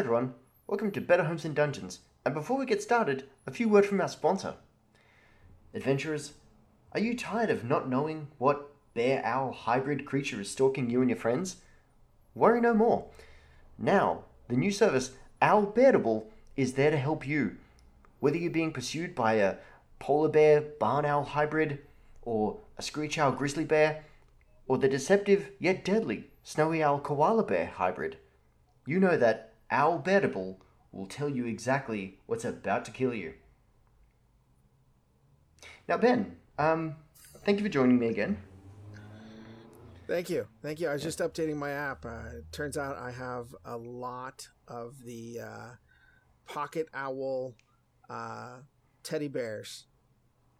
Everyone, welcome to Better Homes and Dungeons. And before we get started, a few words from our sponsor. Adventurers, are you tired of not knowing what bear owl hybrid creature is stalking you and your friends? Worry no more. Now, the new service, Owl Bearable, is there to help you. Whether you're being pursued by a polar bear barn owl hybrid, or a screech owl grizzly bear, or the deceptive yet deadly snowy owl koala bear hybrid, you know that Owl Bearable will tell you exactly what's about to kill you. Now, Ben, um, thank you for joining me again. Thank you, thank you. I was just updating my app. Uh, it turns out I have a lot of the uh, pocket owl uh, teddy bears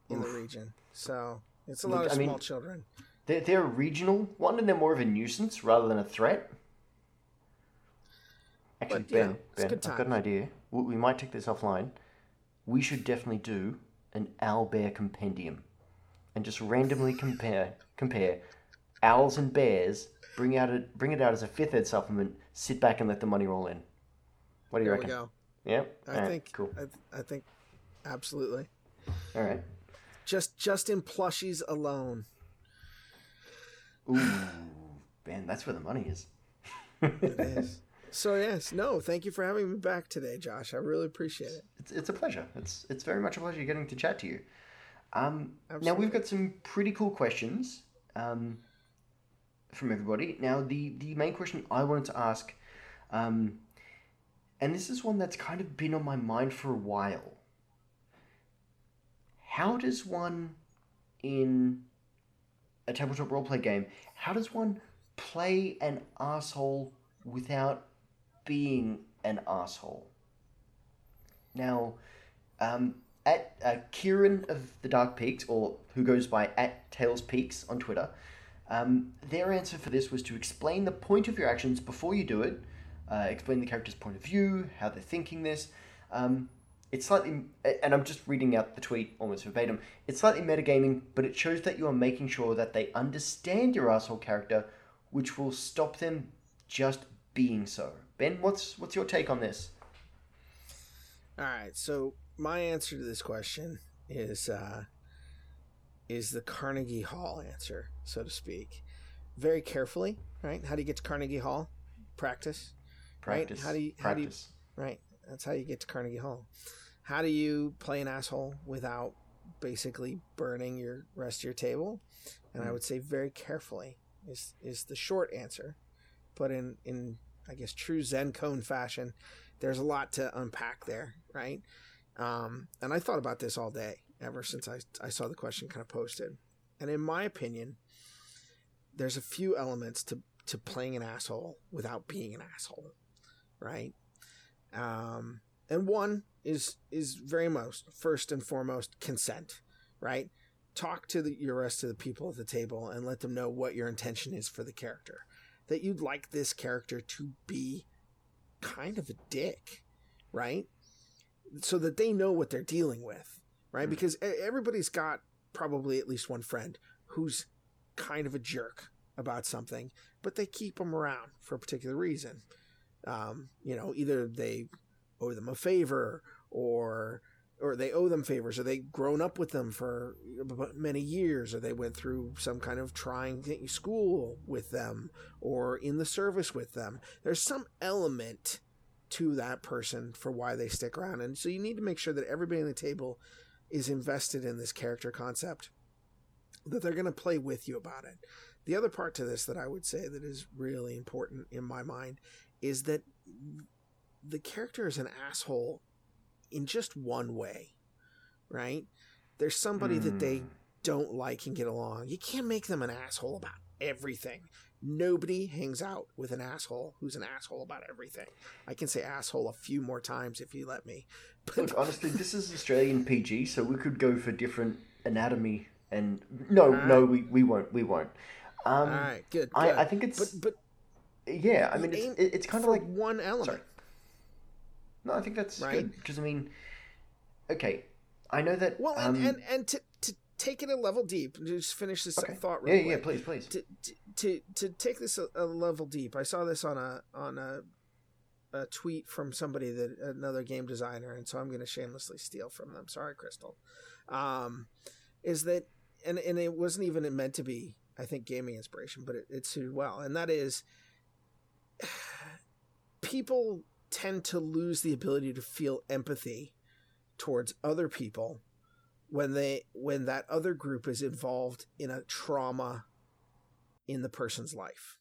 in the region, so it's a lot of I mean- small children. They're, they're regional one, and they're more of a nuisance rather than a threat. Actually, But, Ben, Ben, I've got an idea. We, we might take this offline. We should definitely do an owl bear compendium, and just randomly compare compare owls and bears. Bring out it, bring it out as a fifth ed supplement. Sit back and let the money roll in. What do you There reckon? we go. Yeah, I think. cool. I, I think absolutely. All right. Just just in plushies alone. Ooh, Ben, that's where the money is. It is. so yes, no. Thank you for having me back today, Josh. I really appreciate it. It's, it's a pleasure. It's it's very much a pleasure getting to chat to you. Um, now we've got some pretty cool questions um, from everybody. Now the the main question I wanted to ask, um, and this is one that's kind of been on my mind for a while. How does one in a tabletop roleplay game? How does one play an asshole without being an asshole? Now, um, at uh, Kieran of the Dark Peaks, or who goes by at Tails Peaks on Twitter, um, their answer for this was to explain the point of your actions before you do it, uh, explain the character's point of view, how they're thinking this. Um, it's slightly, and I'm just reading out the tweet almost verbatim. It's slightly metagaming, but it shows that you are making sure that they understand your asshole character, which will stop them just being so. Ben, what's what's your take on this? All right. So my answer to this question is uh, is the Carnegie Hall answer, so to speak. Very carefully, right? How do you get to Carnegie Hall? Practice, Right, Practice. how do you- how do you- practice. right? That's how you get to Carnegie Hall. How do you play an asshole without basically burning your rest of your table? And I would say very carefully is is the short answer. But in in I guess true Zen koan fashion, there's a lot to unpack there, right? Um, and I thought about this all day ever since I, I saw the question kind of posted. And in my opinion, there's a few elements to, to playing an asshole without being an asshole, right? Um, and one is is very most first and foremost consent, right? Talk to the, your rest of the people at the table and let them know what your intention is for the character. That you'd like this character to be kind of a dick, right? So that they know what they're dealing with, right? Mm. Because everybody's got probably at least one friend who's kind of a jerk about something, but they keep them around for a particular reason. Um, you know, either they owe them a favor or or they owe them favors or they've grown up with them for many years or they went through some kind of trying school with them or in the service with them. There's some element to that person for why they stick around. And so you need to make sure that everybody on the table is invested in this character concept that they're going to play with you about it. The other part to this that i would say that is really important in my mind is that the character is an asshole in just one way, right? There's somebody that they Hmm. don't like and get along. You can't make them an asshole about everything. Nobody hangs out with an asshole who's an asshole about everything. I can say asshole a few more times if you let me. But Look, honestly, this is Australian PG, so we could go for different anatomy. And no, no, we, we won't. We won't. Um, all right, good. I, good. I think it's but but yeah. I mean, it's, it's kind of like one element. sorry. No, I think that's Right? good because I mean, okay, I know that. Well, um, and, and and to to take it a level deep, just finish this okay. thought real yeah, quick. yeah, please, please. to, to to take this a, a level deep, I saw this on a on a a tweet from somebody that another game designer, and so I'm going to shamelessly steal from them. Sorry, Crystal. Um, is that and and it wasn't even meant to be, I think, gaming inspiration, but it, it suited well, and that is people tend to lose the ability to feel empathy towards other people when they when that other group is involved in a trauma in the person's life.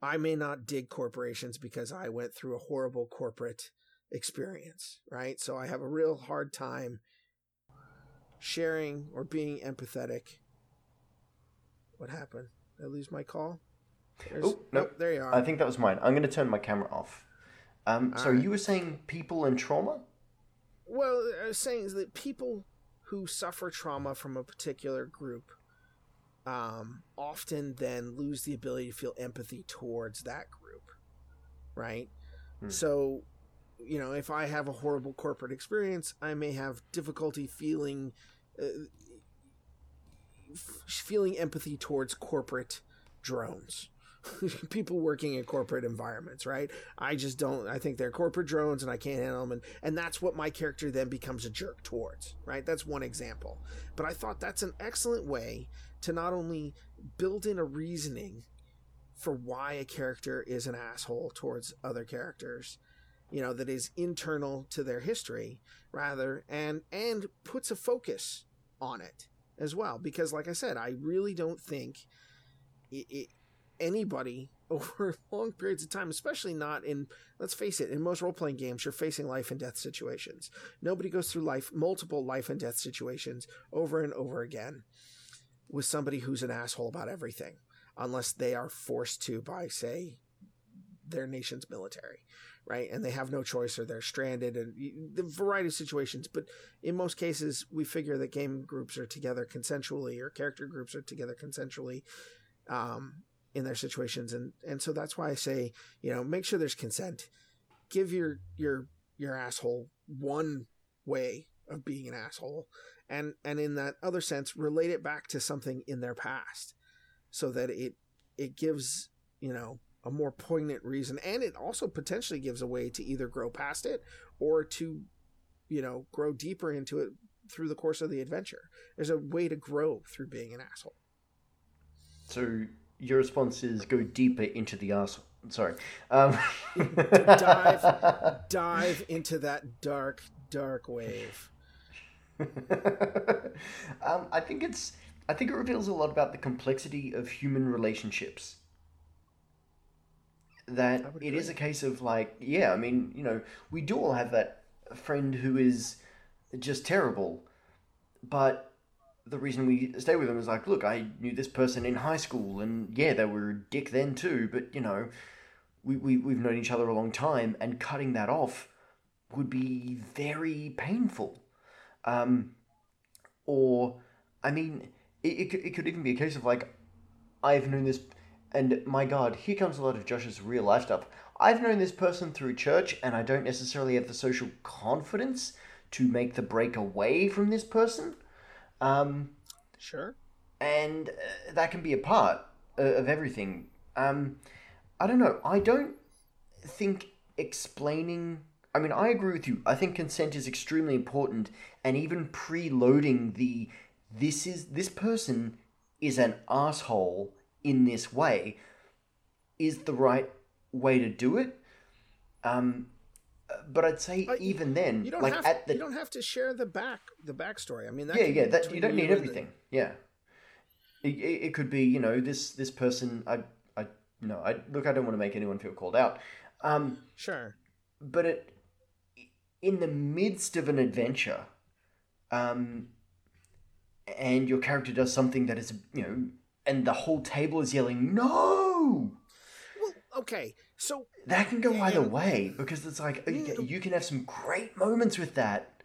I may not dig corporations because I went through a horrible corporate experience, right? So I have a real hard time sharing or being empathetic. What happened? Did I lose my call? Oh, There's, oh, no. there you are. I think that was mine. I'm going to turn my camera off. Um, so right. you were saying people and trauma? Well, I was saying is that people who suffer trauma from a particular group um, often then lose the ability to feel empathy towards that group, right? Hmm. So, you know, if I have a horrible corporate experience, I may have difficulty feeling uh, feeling empathy towards corporate drones people working in corporate environments, right? I just don't. I think they're corporate drones, and I can't handle them, and and that's what my character then becomes a jerk towards, right? That's one example. But I thought that's an excellent way to not only build in a reasoning for why a character is an asshole towards other characters, you know, that is internal to their history, rather, and and puts a focus on it as well. Because, like I said, I really don't think it, it anybody over long periods of time, especially not in, let's face it, in most role playing games, you're facing life and death situations. Nobody goes through life, multiple life and death situations over and over again with somebody who's an asshole about everything, unless they are forced to by, say, their nation's military, right? And they have no choice or they're stranded and the variety of situations. But in most cases, we figure that game groups are together consensually or character groups are together consensually. Um, in their situations. And and so that's why I say you know make sure there's consent. Give your your your asshole one way of being an asshole. And and in that other sense relate it back to something in their past so that it it gives you know a more poignant reason. And it also potentially gives a way to either grow past it or to you know grow deeper into it through the course of the adventure. There's a way to grow through being an asshole. So your response is go deeper into the asshole. Sorry. Um. dive, dive into that dark, dark wave. um, I think it's. I think it reveals a lot about the complexity of human relationships. That it is a case of like, yeah, I mean, you know, we do all have that friend who is just terrible, but the reason we stay with them is like, look, I knew this person in high school, and yeah, they were a dick then too, but you know, we, we, we've known each other a long time, and cutting that off would be very painful. Um, or, I mean, it, it, it could even be a case of like, I've known this, and my god, here comes a lot of Josh's real life stuff. I've known this person through church, and I don't necessarily have the social confidence to make the break away from this person um, sure. And uh, that can be a part uh, of everything. Um, I don't know. I don't think explaining. I mean, I agree with you. I think consent is extremely important, and even preloading the this is this person is an asshole in this way is the right way to do it. Um, but I'd say uh, even then, you don't like have, at the you don't have to share the back the backstory. I mean, yeah, yeah, that you don't need everything. The... Yeah, it, it, could be you know this this person. I I you know I look. I don't want to make anyone feel called out. Um, sure, but it in the midst of an adventure, um, and your character does something that is you know, and the whole table is yelling no. Okay, so that can go either way because it's like you can have some great moments with that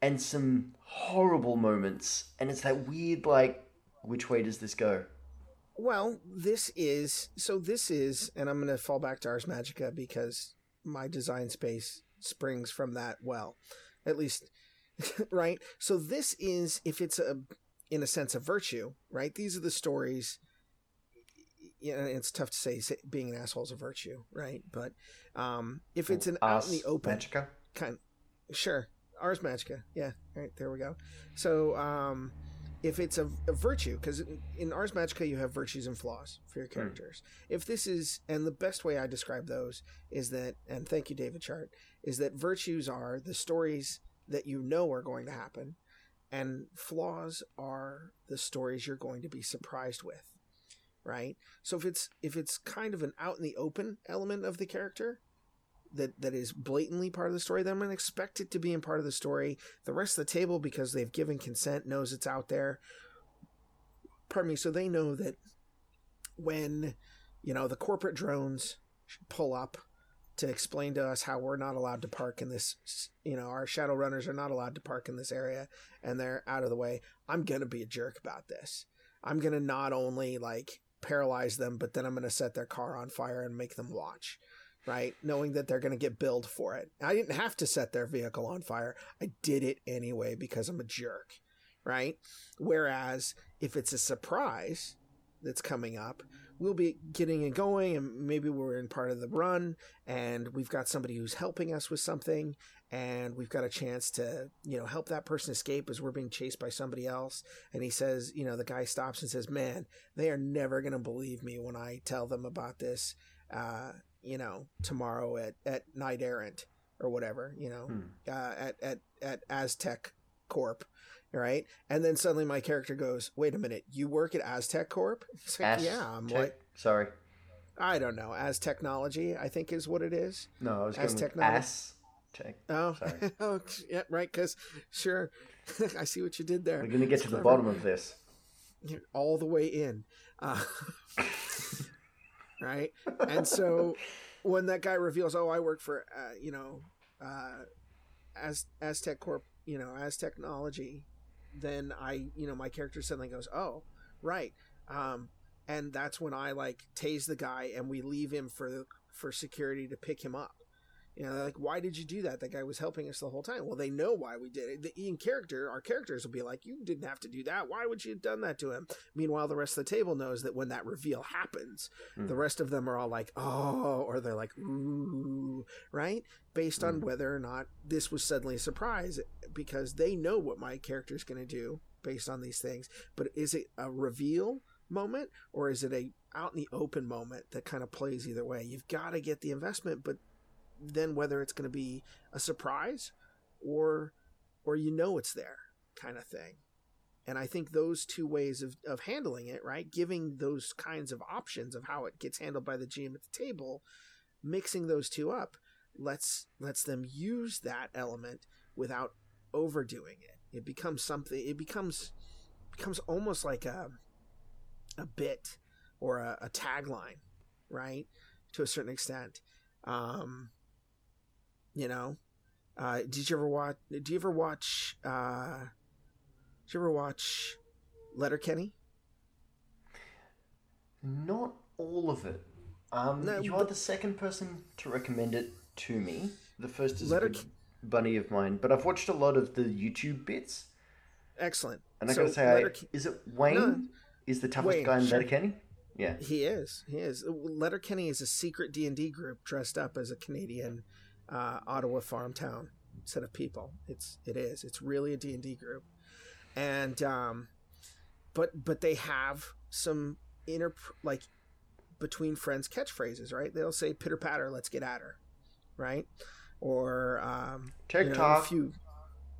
and some horrible moments and it's that weird like which way does this go? Well this is so this is and i'm going to fall back to ars magica because my design space springs from that well at least right? So this is if it's a in a sense of virtue right? These are the stories yeah, it's tough to say being an asshole is a virtue, right? But um, if it's an out in the open Magica? kind, sure, Ars Magica, yeah, right there we go. So um, if it's a, a virtue, because in, in Ars Magica you have virtues and flaws for your characters. If this is, and the best way I describe those is that, and thank you, David Chart, is that virtues are the stories that you know are going to happen, and flaws are the stories you're going to be surprised with right? So if it's if it's kind of an out in the open element of the character that that is blatantly part of the story then i'm going to expect it to be in part of the story. The rest of the table because they've given consent knows it's out there. Pardon me so they know that when you know the corporate drones pull up to explain to us how we're not allowed to park in this you know our shadow runners are not allowed to park in this area and they're out of the way i'm to be a jerk about this. I'm to not only like paralyze them but then i'm going to set their car on fire and make them watch right? Knowing that they're going to get billed for it. I didn't have to set their vehicle on fire. I did it anyway because i'm a jerk right? Whereas if it's a surprise that's coming up we'll be getting and going and maybe we're in part of the run and we've got somebody who's helping us with something and we've got a chance to you know help that person escape as we're being chased by somebody else and he says you know the guy stops and says man they are never going to believe me when i tell them about this uh, you know tomorrow at at Knight Errant or whatever you know Hmm. uh, at at at aztec corp right and then suddenly my character goes wait a minute you work at aztec corp it's like, Ass yeah i'm check? like Sorry. i don't know Aztechnology i think is what it is No, I was As technology? ass check. oh, Sorry. oh yeah right because sure i see what you did there We're going to get It's to the bottom of this. All the way in. Uh, right? And so when that guy reveals, oh, I work for, uh, you know, uh, Az- Aztec Corp, you know, Aztechnology, then I, you know, my character suddenly goes, oh, right. Um, and that's when I like tase the guy and we leave him for for security to pick him up. You know, they're like, why did you do that? That guy was helping us the whole time. Well, they know why we did it. The in character, our characters will be like, you didn't have to do that. Why would you have done that to him? Meanwhile, the rest of the table knows that when that reveal happens, Hmm. the rest of them are all like, oh, or they're like, ooh, right? Based on Hmm. whether or not this was suddenly a surprise, because they know what my character is going to do based on these things. But is it a reveal moment or is it a out in the open moment that kind of plays either way? You've got to get the investment, but then whether it's going to be a surprise or or you know it's there kind of thing. And i think those two ways of, of handling it right giving those kinds of options of how it gets handled by the gm at the table mixing those two up lets lets them use that element without overdoing it. It becomes something it becomes becomes almost like a a bit or a, a tagline right to a certain extent. Um you know uh did you ever watch did you ever watch uh did you ever watch letterkenny Not all of it. Um, No, you are the second person to recommend it to me. The first is Letter- a good buddy of mine, but I've watched a lot of the YouTube bits, excellent and I So, gotta say, I, Letter- is it Wayne? No. is the toughest Wayne, guy in sure. Letterkenny? Yeah. he is he is letterkenny is a secret d&d group dressed up as a canadian uh, ottawa farm town set of people. It's it is. It's really a d&d group. And um but but they have some inner like between friends catchphrases right? They'll say pitter patter let's get at her right? Or um you know, TikTok. you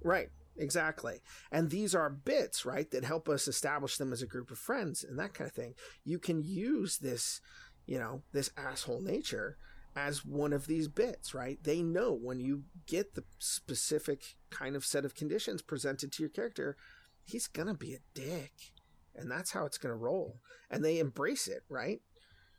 right exactly. And these are bits right that help us establish them as a group of friends and that kind of thing. You can use this you know this asshole nature as one of these bits right they know when you get the specific kind of set of conditions presented to your character he's gonna be a dick and that's how it's gonna roll and they embrace it right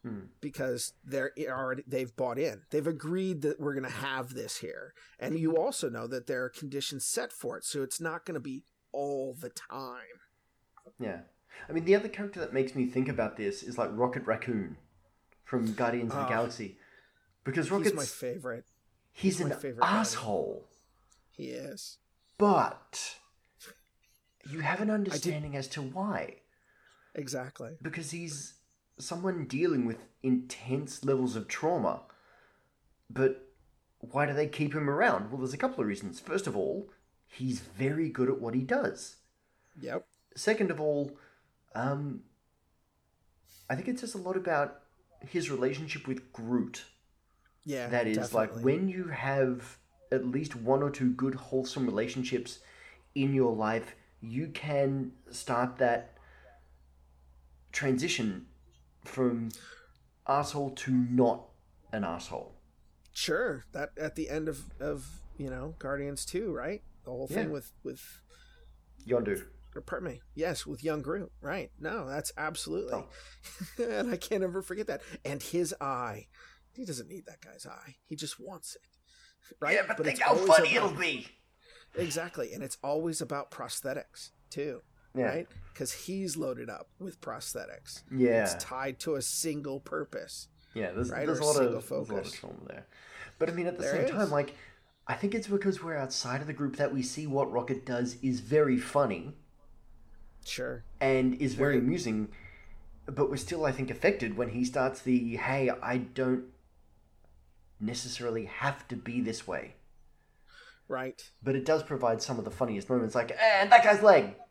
Hmm. because they're already they've bought in. They've agreed that we're going to have this here, and you also know that there are conditions set for it, so it's not going to be all the time. Yeah. I mean, the other character that makes me think about this is like Rocket Raccoon from Guardians of the Ah. Galaxy. Because He's Rocket's my favorite. he's, my an favorite asshole, He is. but you have an understanding as to why. Exactly. Because he's someone dealing with intense levels of trauma. But why do they keep him around? Well, there's a couple of reasons. First of all, he's very good at what he does. Yep. Second of all, um, I think it says a lot about his relationship with Groot. Yeah. That is definitely. like when you have at least one or two good, wholesome relationships in your life, you can start that transition from asshole to not an asshole. Sure. That at the end of of you know Guardians two, right? The whole thing Yeah. with with Yondu. or pardon me, yes, with young Groot, right? No, that's absolutely, Oh. and I can't ever forget that. And his eye, he doesn't need that guy's eye; he just wants it, right? Yeah, but, think how funny about- it'll be. Exactly, and it's always about prosthetics too, Yeah. right? Because he's loaded up with prosthetics. Yeah. It's tied to a single purpose. Yeah, there's, right, there's, a lot of, there's a lot of focus. there. But I mean, at the There same is. time, like, I think it's because we're outside of the group that we see what Rocket does is very funny Sure. and is very Right. amusing, but we're still, I think, affected when he starts the, hey, I don't necessarily have to be this way. Right. But it does provide some of the funniest moments, like, and that guy's leg.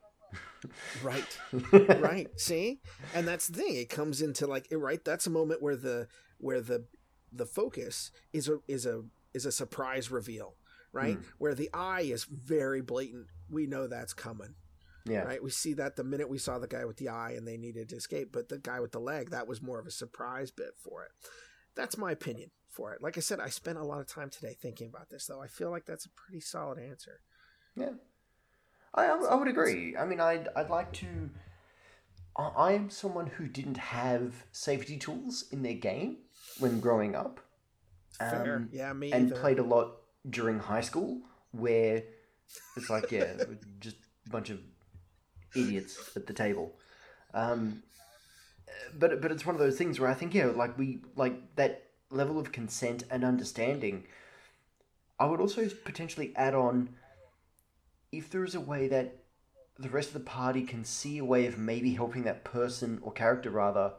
Right. right see and that's the thing it comes into like right that's a moment where the where the the focus is a is a is a surprise reveal right Hmm. where the eye is very blatant we know that's coming Yeah. right we see that the minute we saw the guy with the eye and they needed to escape but the guy with the leg that was more of a surprise bit for it that's my opinion for it like i said i spent a lot of time today thinking about this though i feel like that's a pretty solid answer Yeah, I, I would agree. I mean, I'd I'd like to. I I am someone who didn't have safety tools in their game when growing up, fair Um, yeah me and either. played a lot during high school, where it's like yeah, just a bunch of idiots at the table. Um, but but it's one of those things where I think yeah, like we like that level of consent and understanding. I would also potentially add on if there is a way that the rest of the party can see a way of maybe helping that person or character rather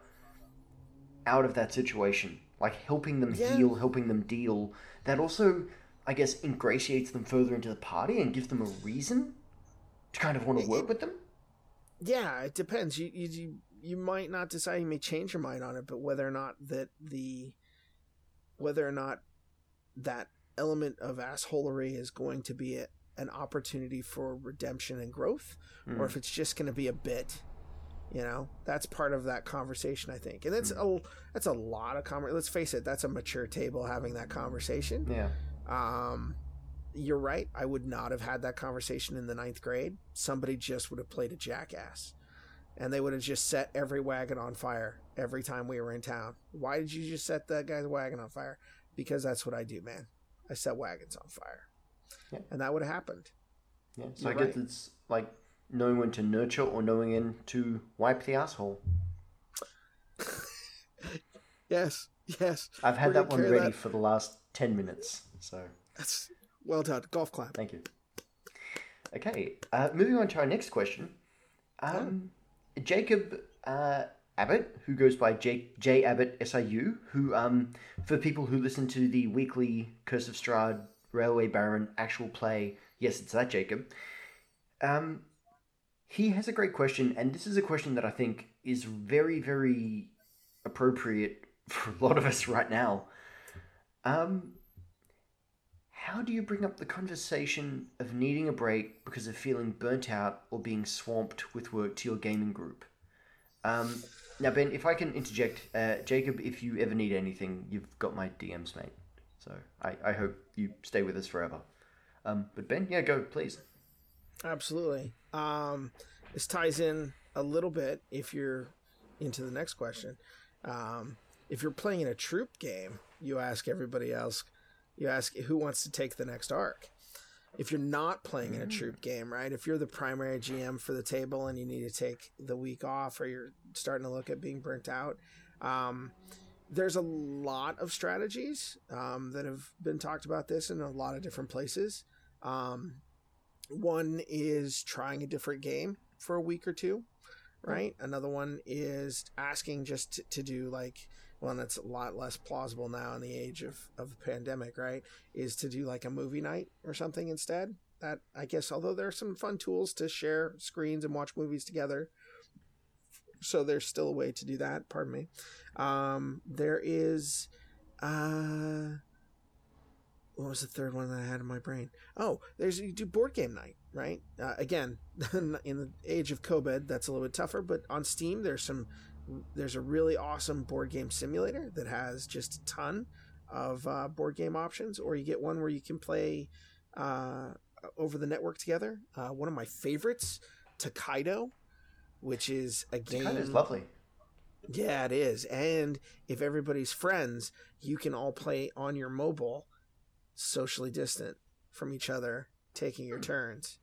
out of that situation, like helping them Yeah. heal, helping them deal. That also, I guess, ingratiates them further into the party and gives them a reason to kind of want to work with them. Yeah, it depends. You, you you you might not decide. You may change your mind on it, but whether or not that the whether or not that element of assholery is going to be a, an opportunity for redemption and growth, or if it's just going to be a bit. You know, that's part of that conversation, I think, and that's a that's a lot of conver Let's face it, that's a mature table having that conversation. Yeah. Um, you're right. I would not have had that conversation in the ninth grade. Somebody just would have played a jackass. And they would have just set every wagon on fire every time we were in town. Why did you just set that guy's wagon on fire? Because that's what I do, man. I set wagons on fire. Yeah. And that would have happened. Yeah. So I You're guess right. it's like knowing when to nurture or knowing when to wipe the asshole. Yes. Yes. I've had We're that one ready that- for the last 10 minutes. So That's well done. Golf clap. thank you. Okay. Uh, moving on to our next question. Um, Jacob uh, Abbott, who goes by J, J Abbott SIU, who, um, for people who listen to the weekly Curse of Strahd Railway Baron actual play, yes, it's that Jacob. Um, he has a great question, and this is a question that I think is very, very appropriate for a lot of us right now. Um, how do you bring up the conversation of needing a break because of feeling burnt out or being swamped with work to your gaming group? Um, now, Ben, if I can interject, uh, Jacob, if you ever need anything, you've got my DMs, mate. So I, I hope you stay with us forever. Um, but Ben, yeah, go, please. Absolutely. Um, this ties in a little bit if you're into the next question. Um, if you're playing in a troop game, you ask everybody else, you ask who wants to take the next arc. If you're not playing in a troop game, right? If you're the primary GM for the table and you need to take the week off or you're starting to look at being burnt out, um, there's a lot of strategies um, that have been talked about this in a lot of different places. Um, one is trying a different game for a week or two. right? Another one is asking just to, to do like one that's a lot less plausible now in the age of, of the pandemic, right? Is to do like a movie night or something instead. That I guess, although there are some fun tools to share screens and watch movies together, so there's still a way to do that. Pardon me. Um, there is, uh, what was the third one that I had in my brain? Oh, there's you do board game night, right? Uh, again, in the age of COVID, that's a little bit tougher. But on Steam, there's some, there's a really awesome board game simulator that has just a ton of uh, board game options. Or you get one where you can play uh, over the network together. Uh, one of my favorites, Tokaido, which is a game. Tokaido's lovely. Yeah, it is. And if everybody's friends, you can all play on your mobile, socially distant from each other, taking your turns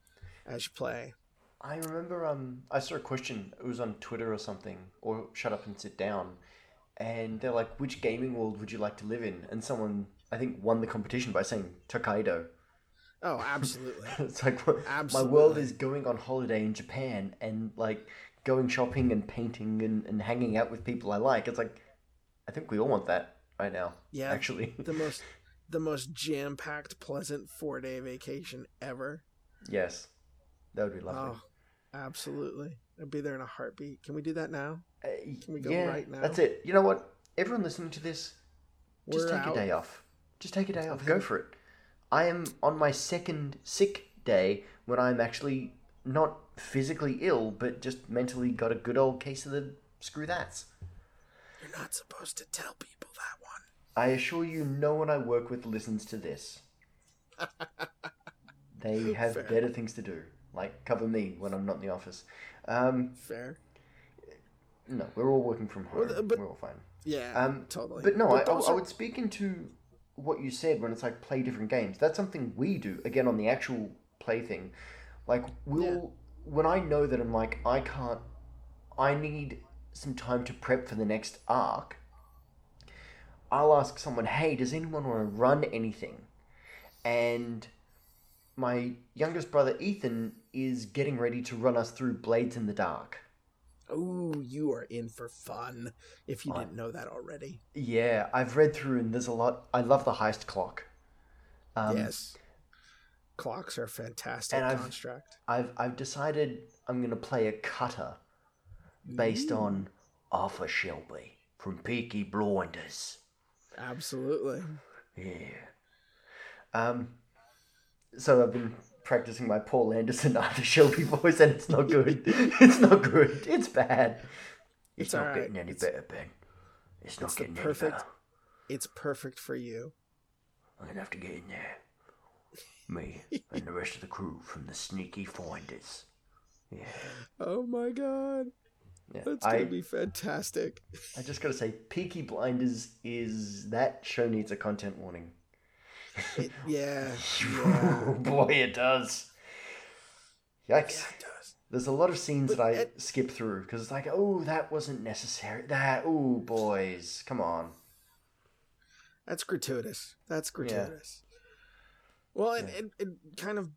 as you play. I remember um I saw a question, it was on Twitter or something, or Shut Up and Sit Down, and they're like, which gaming world would you like to live in? And someone, I think, won the competition by saying Tokaido. Oh, absolutely. it's like my Absolutely. world is going on holiday in Japan and like going shopping and painting and, and hanging out with people I like. It's like I think we all want that right now. Yeah. Actually. the most the most jam packed, pleasant four day vacation ever. yes. That would be lovely. Oh, absolutely. I'd be there in a heartbeat. Can we do that now? Uh, Can we go yeah, right now? That's it. You know what? Everyone listening to this, just We're take out. a day off. Just take a day off. Go for it. I am on my second sick day when I'm actually not physically ill, but just mentally got a good old case of the screw that's. You're not supposed to tell people that one. I assure you, no one I work with listens to this. they have Fair. better things to do, like cover me when I'm not in the office. Um, Fair. no, we're all working from home. Well, but- we're all fine. Yeah. Um, totally. But no, I, I, I would speak into what you said when it's like play different games. That's something we do again on the actual play thing. Like we'll Yeah. when I know that I'm like I can't, I need some time to prep for the next arc. I'll ask someone, "Hey, does anyone want to run anything?" And my youngest brother Ethan is getting ready to run us through Blades in the Dark. Oh, you are in for fun if you I- didn't know that already. Yeah, I've read through and there's a lot. I love the heist clock. Um, yes. Clocks are a fantastic and I've- I've I've decided I'm gonna play a cutter based on Arthur Shelby from Peaky Blinders. Absolutely. Yeah. Um. So I've been practicing my Paul Anderson Arthur Shelby voice, and it's not good. it's not good. It's bad. It's, It's not alright. getting any It's- better, Ben. It's not it's getting perfect- any better. It's perfect for you. I'm gonna have to get in there. Me and the rest of the crew from the Sneaky Finders. Yeah. Oh my god. yeah. That's gonna be fantastic. I just gotta say, Peaky Blinders is that show needs a content warning. It, yeah. Yeah. Oh boy, it does. Yikes. yeah, it does. There's a lot of scenes But that I it- skip through because it's like, oh, that wasn't necessary. That, oh, boys, come on. That's gratuitous. That's gratuitous. Well, and, Yeah. and, and kind of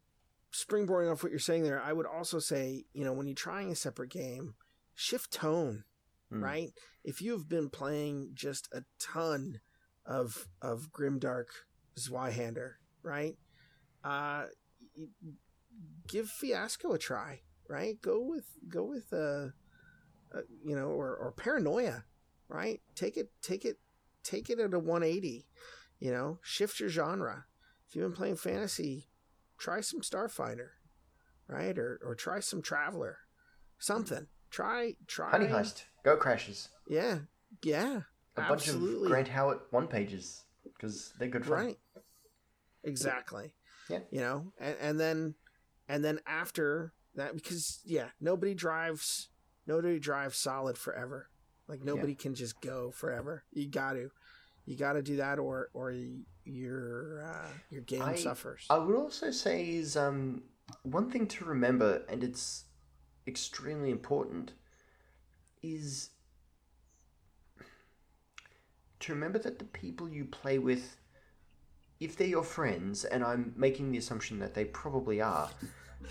springboarding off what you're saying there, I would also say, you know, when you're trying a separate game, shift tone, Mm. right? If you've been playing just a ton of of Grimdark Zweihander, right? Uh, give Fiasco a try, right? Go with go with uh, uh you know, or or Paranoia, right? Take it take it take it at a 180, you know, shift your genre. If you've been playing fantasy, try some Starfinder, right? Or or try some Traveler, something. Try try Honey Heist, Go Crashes, Yeah, yeah, a absolutely. bunch of Grant Howitt one pages because they're good fun. right. Exactly. Yeah. You know, and, and then and then after that, because yeah, nobody drives nobody drives solid forever. Like nobody can just go forever. You got to, you got to do that, or or y- your uh, your game I- suffers. I would also say is um, one thing to remember, and it's extremely important, is to remember that the people you play with, if they're your friends, and I'm making the assumption that they probably are,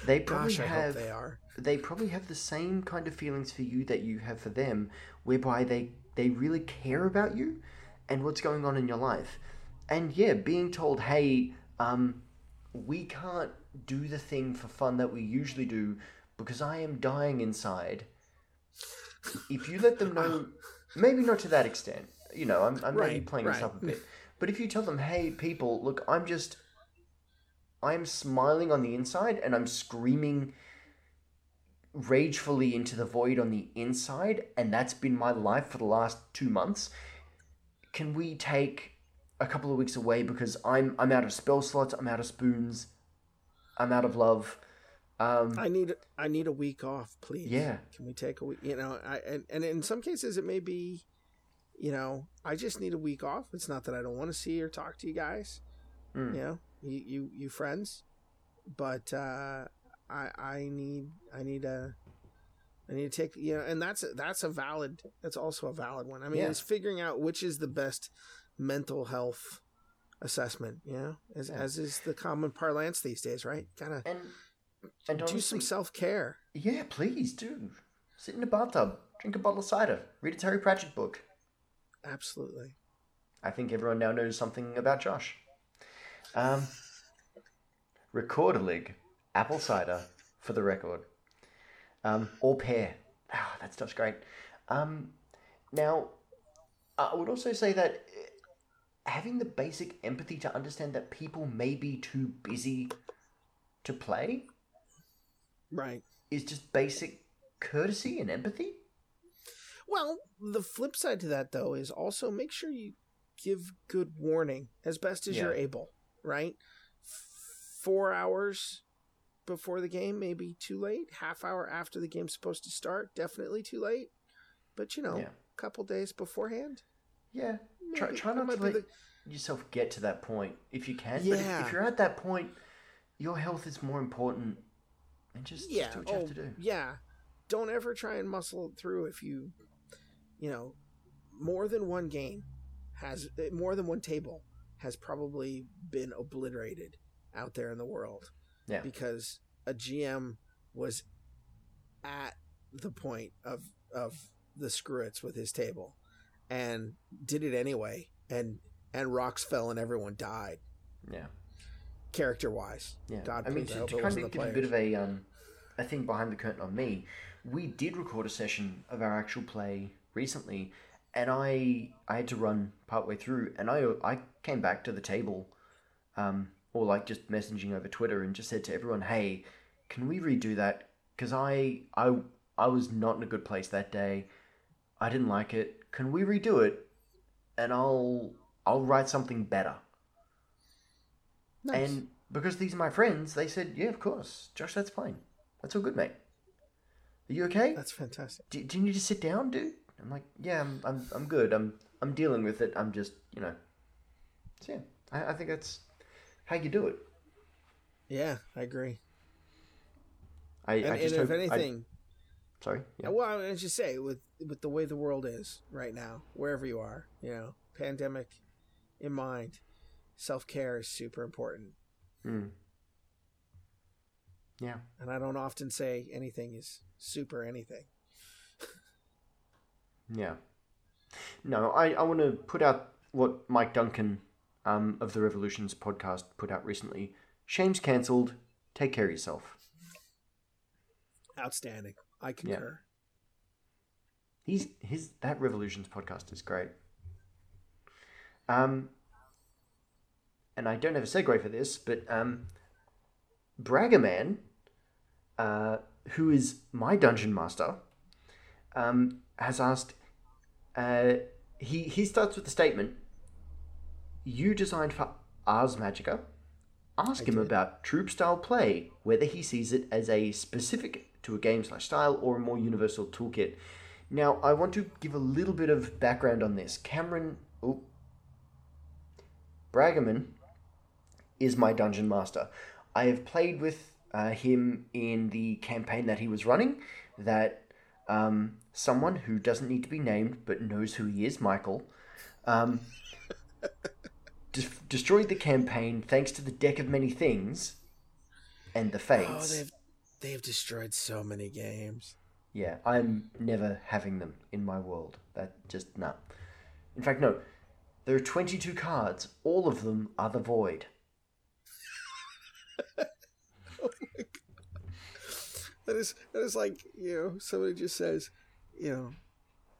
they probably Gosh, have they are. they probably have the same kind of feelings for you that you have for them, whereby they they really care about you and what's going on in your life. And yeah, being told, hey, um, we can't do the thing for fun that we usually do because I am dying inside. If you let them know, maybe not to that extent, you know, I'm, I'm maybe Right, playing this up a bit, but if you tell them, hey, people, look, I'm just, I'm smiling on the inside and I'm screaming ragefully into the void on the inside, and that's been my life for the last two months. Can we take a couple of weeks away because I'm I'm out of spell slots, I'm out of spoons, I'm out of love. Um, I need I need a week off, please. Yeah. Can we take a week? You know, I and, and in some cases it may be, you know, I just need a week off. It's not that I don't want to see or talk to you guys. Mm. You know, you you, you friends, but uh, I I need I need a. I need to take you know, and that's that's a valid. That's also a valid one. I mean, Yeah. it's figuring out which is the best mental health assessment. You know, as Yeah. as is the common parlance these days, right? Kind of and and do honestly, some self care. yeah, please do. Sit in a bathtub, drink a bottle of cider, read a Terry Pratchett book. Absolutely. I think everyone now knows something about Josh. Um, Rekorderlig, apple cider for the record. Um, or pear. Ah, that stuff's great. Um, now, I would also say that eh, having the basic empathy to understand that people may be too busy to play Right. is just basic courtesy and empathy. Well, the flip side to that though is also make sure you give good warning as best as you're able, right? F- 4 hours before the game maybe too late, half hour after the game's supposed to start, definitely too late. But you know, Yeah. a couple days beforehand, Yeah. Try, maybe try that not to let yourself get to that point if you can. But Yeah. if, if you're at that point, your health is more important. And just, just yeah, do what you oh, have to oh, do. yeah. Don't ever try and muscle it through if you, you know, more than one game has eh, more than one table has probably been obliterated out there in the world Yeah. because a GM was at the point of of the screw-its with his table and did it anyway and and rocks fell and everyone died Yeah. character wise Yeah. God I mean, to, to kind of give a bit of a um, a thing behind the curtain on me, we did record a session of our actual play recently, and I I had to run partway through, and I I came back to the table, um, or like just messaging over Twitter, and just said to everyone, hey, can we redo that? Because I I I was not in a good place that day. I didn't like it. Can we redo it? And I'll I'll write something better. Nice. And because these are my friends, they said, "Yeah, of course, Josh. That's fine. That's all good, mate. Are you okay? that's fantastic Do, do you need to sit down, dude?" I'm like, "Yeah, I'm, I'm, I'm good. I'm, I'm dealing with it. I'm just, you know." So yeah, I, I think that's how you do it. yeah i agree I, and, I and just if hope. I- anything sorry. Yeah. well i was just say with with the way the world is right now wherever you are you know pandemic in mind self-care is super important Mm. Yeah. and i don't often say anything is super anything Yeah. No, I, I want to put out what Mike Duncan um, of the Revolutions podcast put out recently. Shame's cancelled. Take care of yourself. outstanding i concur Yeah. He's his that Revolutions podcast is great. Um, and I don't have a segue for this, but um, Braggerman, uh, who is my dungeon master, um, has asked. Uh, he he starts with the statement. You designed for Ars Magica. Ask I him did. about troop style play, whether he sees it as a specific to a game slash style or a more universal toolkit. Now, I want to give a little bit of background on this. Cameron, oh, Braggerman is my dungeon master. I have played with uh, him in the campaign that he was running. That um, someone who doesn't need to be named but knows who he is, Michael, um, de- destroyed the campaign thanks to the deck of many things and the oh fates. they've They've destroyed so many games. Yeah, I'm never having them in my world. That just no. In fact, no. There are 22 cards. All of them are the void. That is that is like you know somebody just says, you know,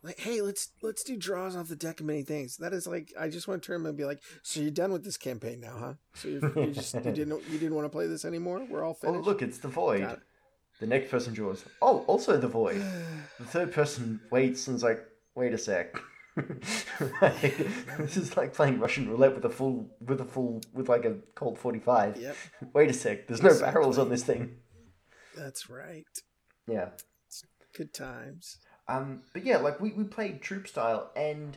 like hey let's let's do draws off the deck of many things. That is like I just want to turn them and be like, so you're done with this campaign now, huh? So you're, you just you didn't you didn't want to play this anymore. We're all oh, finished. Oh, look, it's the void. It. The next person draws. Oh, also the void. The third person waits and is like, wait a sec. Like, this is like playing Russian roulette with a full, with a full, with like a Colt 45. Yep, Wait a sec, there's no Exactly. barrels on this thing. That's right. Yeah. Good times. Um, but yeah, like we, we played troupe style, and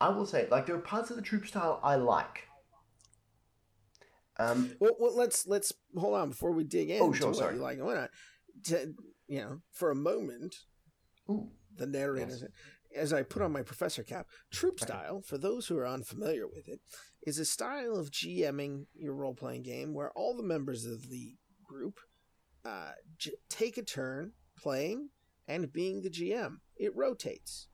I will say, like there are parts of the troupe style I like. Um, Well, well, let's let's hold on before we dig in. Oh, sure, sorry. you like what not. To, you know, for a moment, ooh, the narrator, Yes. as I put on my professor cap, troupe style, for those who are unfamiliar with it, is a style of GMing your role playing game where all the members of the group uh, j- take a turn playing and being the GM. It rotates.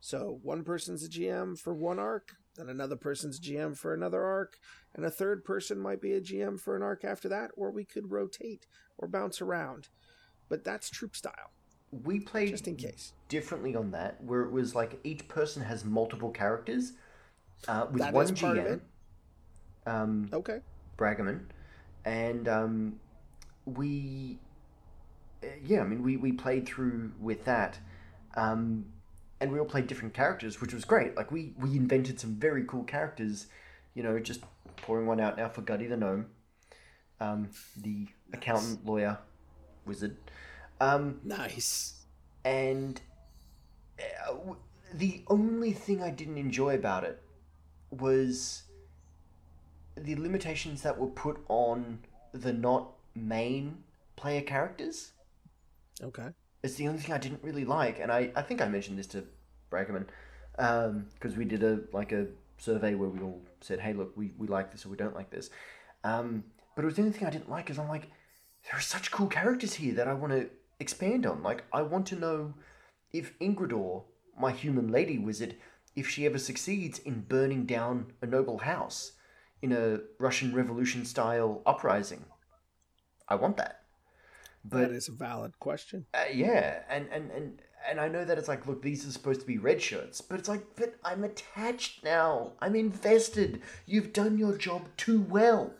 So one person's a GM for one arc, then another person's GM for another arc, and a third person might be a GM for an arc after that, or we could rotate or bounce around. But that's troupe style, we played just in case. differently on that, where it was like each person has multiple characters uh, with That one is part of GM, it. um, Okay. Bragaman, and um, we, uh, yeah, I mean, we, we played through with that, um, and we all played different characters, which was great. Like we we invented some very cool characters, you know, just pouring one out now for Gutty the gnome, um, the accountant, lawyer, wizard. Um, Nice. and uh, w- the only thing I didn't enjoy about it was the limitations that were put on the not main player characters. Okay. It's the only thing I didn't really like, and I, I think I mentioned this to Braggerman because we did a like a survey where we all said, "Hey, look, we, we like this or we don't like this." Um, but it was the only thing I didn't like is I'm like, there are such cool characters here that I want to expand on. Like, I want to know if Ingridor, my human lady wizard, if she ever succeeds in burning down a noble house in a Russian Revolution style uprising. I want that. But that is a valid question. uh, yeah, and, and and and I know that it's like, look, these are supposed to be red shirts, but it's like, but I'm attached now. I'm invested. You've done your job too well.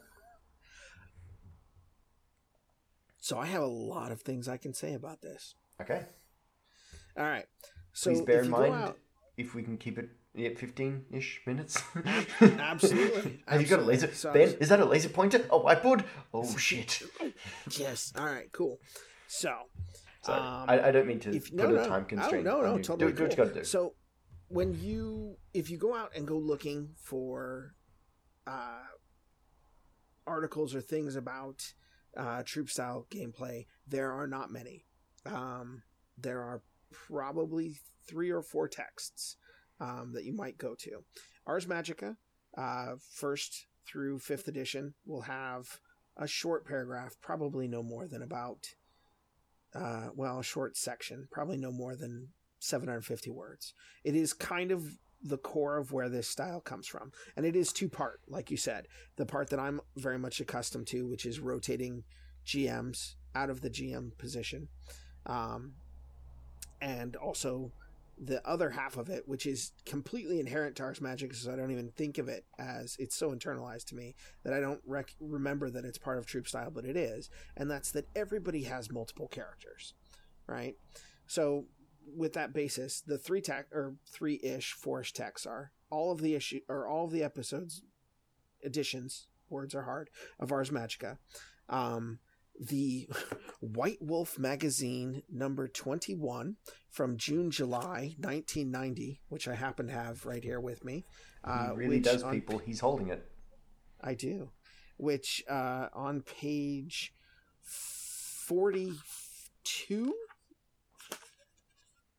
So I have a lot of things I can say about this. Okay. All right. So Please bear in mind out, if we can keep it at fifteen-ish minutes. absolutely, Have you got a laser? So ben, was- is that a laser pointer? A whiteboard? Oh shit! yes. All right. Cool. So Sorry, Um, I, I don't mean to if put no, a no, time oh, constraint. no, no, on you. totally do, do what you cool. got to do. So when you if you go out and go looking for uh, articles or things about uh, troupe style gameplay, there are not many. Um, there are probably three or four texts um, that you might go to. Ars Magica, uh, first through fifth edition, will have a short paragraph, probably no more than about, uh, well, a short section, probably no more than 750 words. It is kind of the core of where this style comes from. And it is two part, like you said. The part that I'm very much accustomed to, which is rotating GMs out of the GM position. Um, and also the other half of it, which is completely inherent to Ars Magica, so I don't even think of it as it's so internalized to me that I don't rec- remember that it's part of troupe style, but it is, and that's that everybody has multiple characters, right? So with that basis, the three tech or three ish four-ish texts are all of the issue or all of the episodes editions. Words are hard of Ars Magica. Um, the White Wolf magazine number 21 from June July 1990, which I happen to have right here with me. Uh, he really does, on- people. He's holding it. I do. Which uh, on page 42?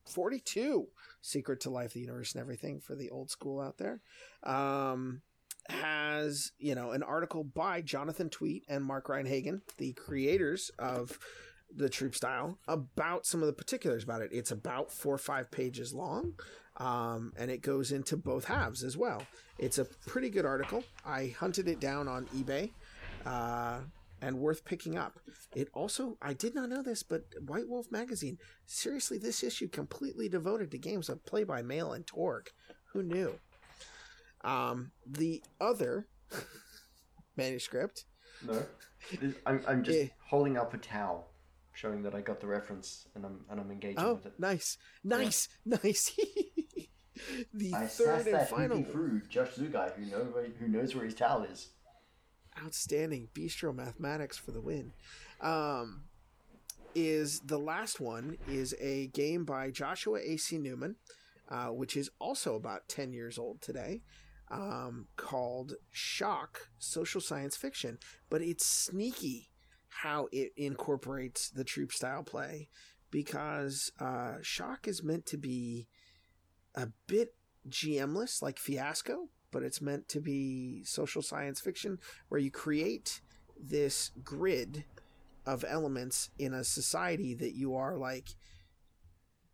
42. Secret to Life, the Universe, and Everything for the old school out there. Um, has, you know, an article by Jonathan Tweet and Mark Rein-Hagen, the creators of the troupe style about some of the particulars about it. It's about four or five pages long, um, and it goes into both halves as well. It's a pretty good article. I hunted it down on eBay. Uh, and worth picking up. It also, I did not know this, but White Wolf magazine, seriously, this issue completely devoted to games of Play by Mail and Torg. Who knew? Um, the other manuscript. No, I'm, I'm just Eh. holding up a towel, showing that I got the reference and I'm and I'm engaging Oh, with it. nice, nice, nice. the I third and final through Josh Zugai, who know who knows where his towel is. outstanding bistro mathematics for the win um, is the last one is a game by joshua ac newman uh, which is also about 10 years old today um, called shock social science fiction but it's sneaky how it incorporates the troupe style play because uh, shock is meant to be a bit gmless like fiasco but it's meant to be social science fiction where you create this grid of elements in a society that you are like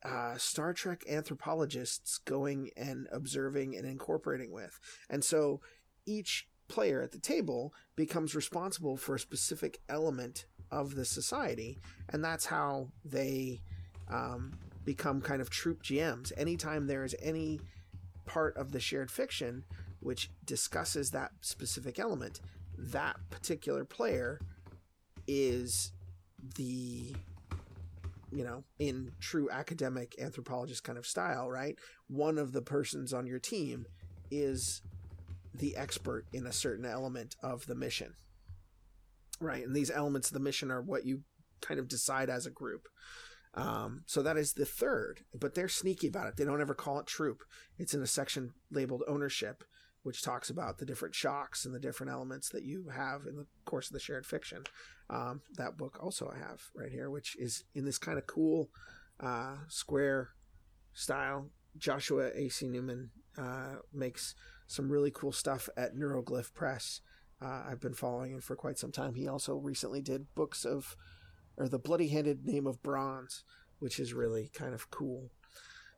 uh, Star Trek anthropologists going and observing and incorporating with. And so each player at the table becomes responsible for a specific element of the society. And that's how they um, become kind of troupe GMs. Anytime there is any part of the shared fiction which discusses that specific element, that particular player is the you know in true academic anthropologist kind of style right? One of the persons on your team is the expert in a certain element of the mission right? And these elements of the mission are what you kind of decide as a group. Um, so that is the third but they're sneaky about it. They don't ever call it troupe. It's in a section labeled ownership which talks about the different shocks and the different elements that you have in the course of the shared fiction. Um, that book also I have right here, which is in this kind of cool uh, square style. Joshua A.C. Newman uh, makes some really cool stuff at Neuroglyph Press. Uh, I've been following him for quite some time. He also recently did books of, or The Bloody Handed Name of Bronze, which is really kind of cool.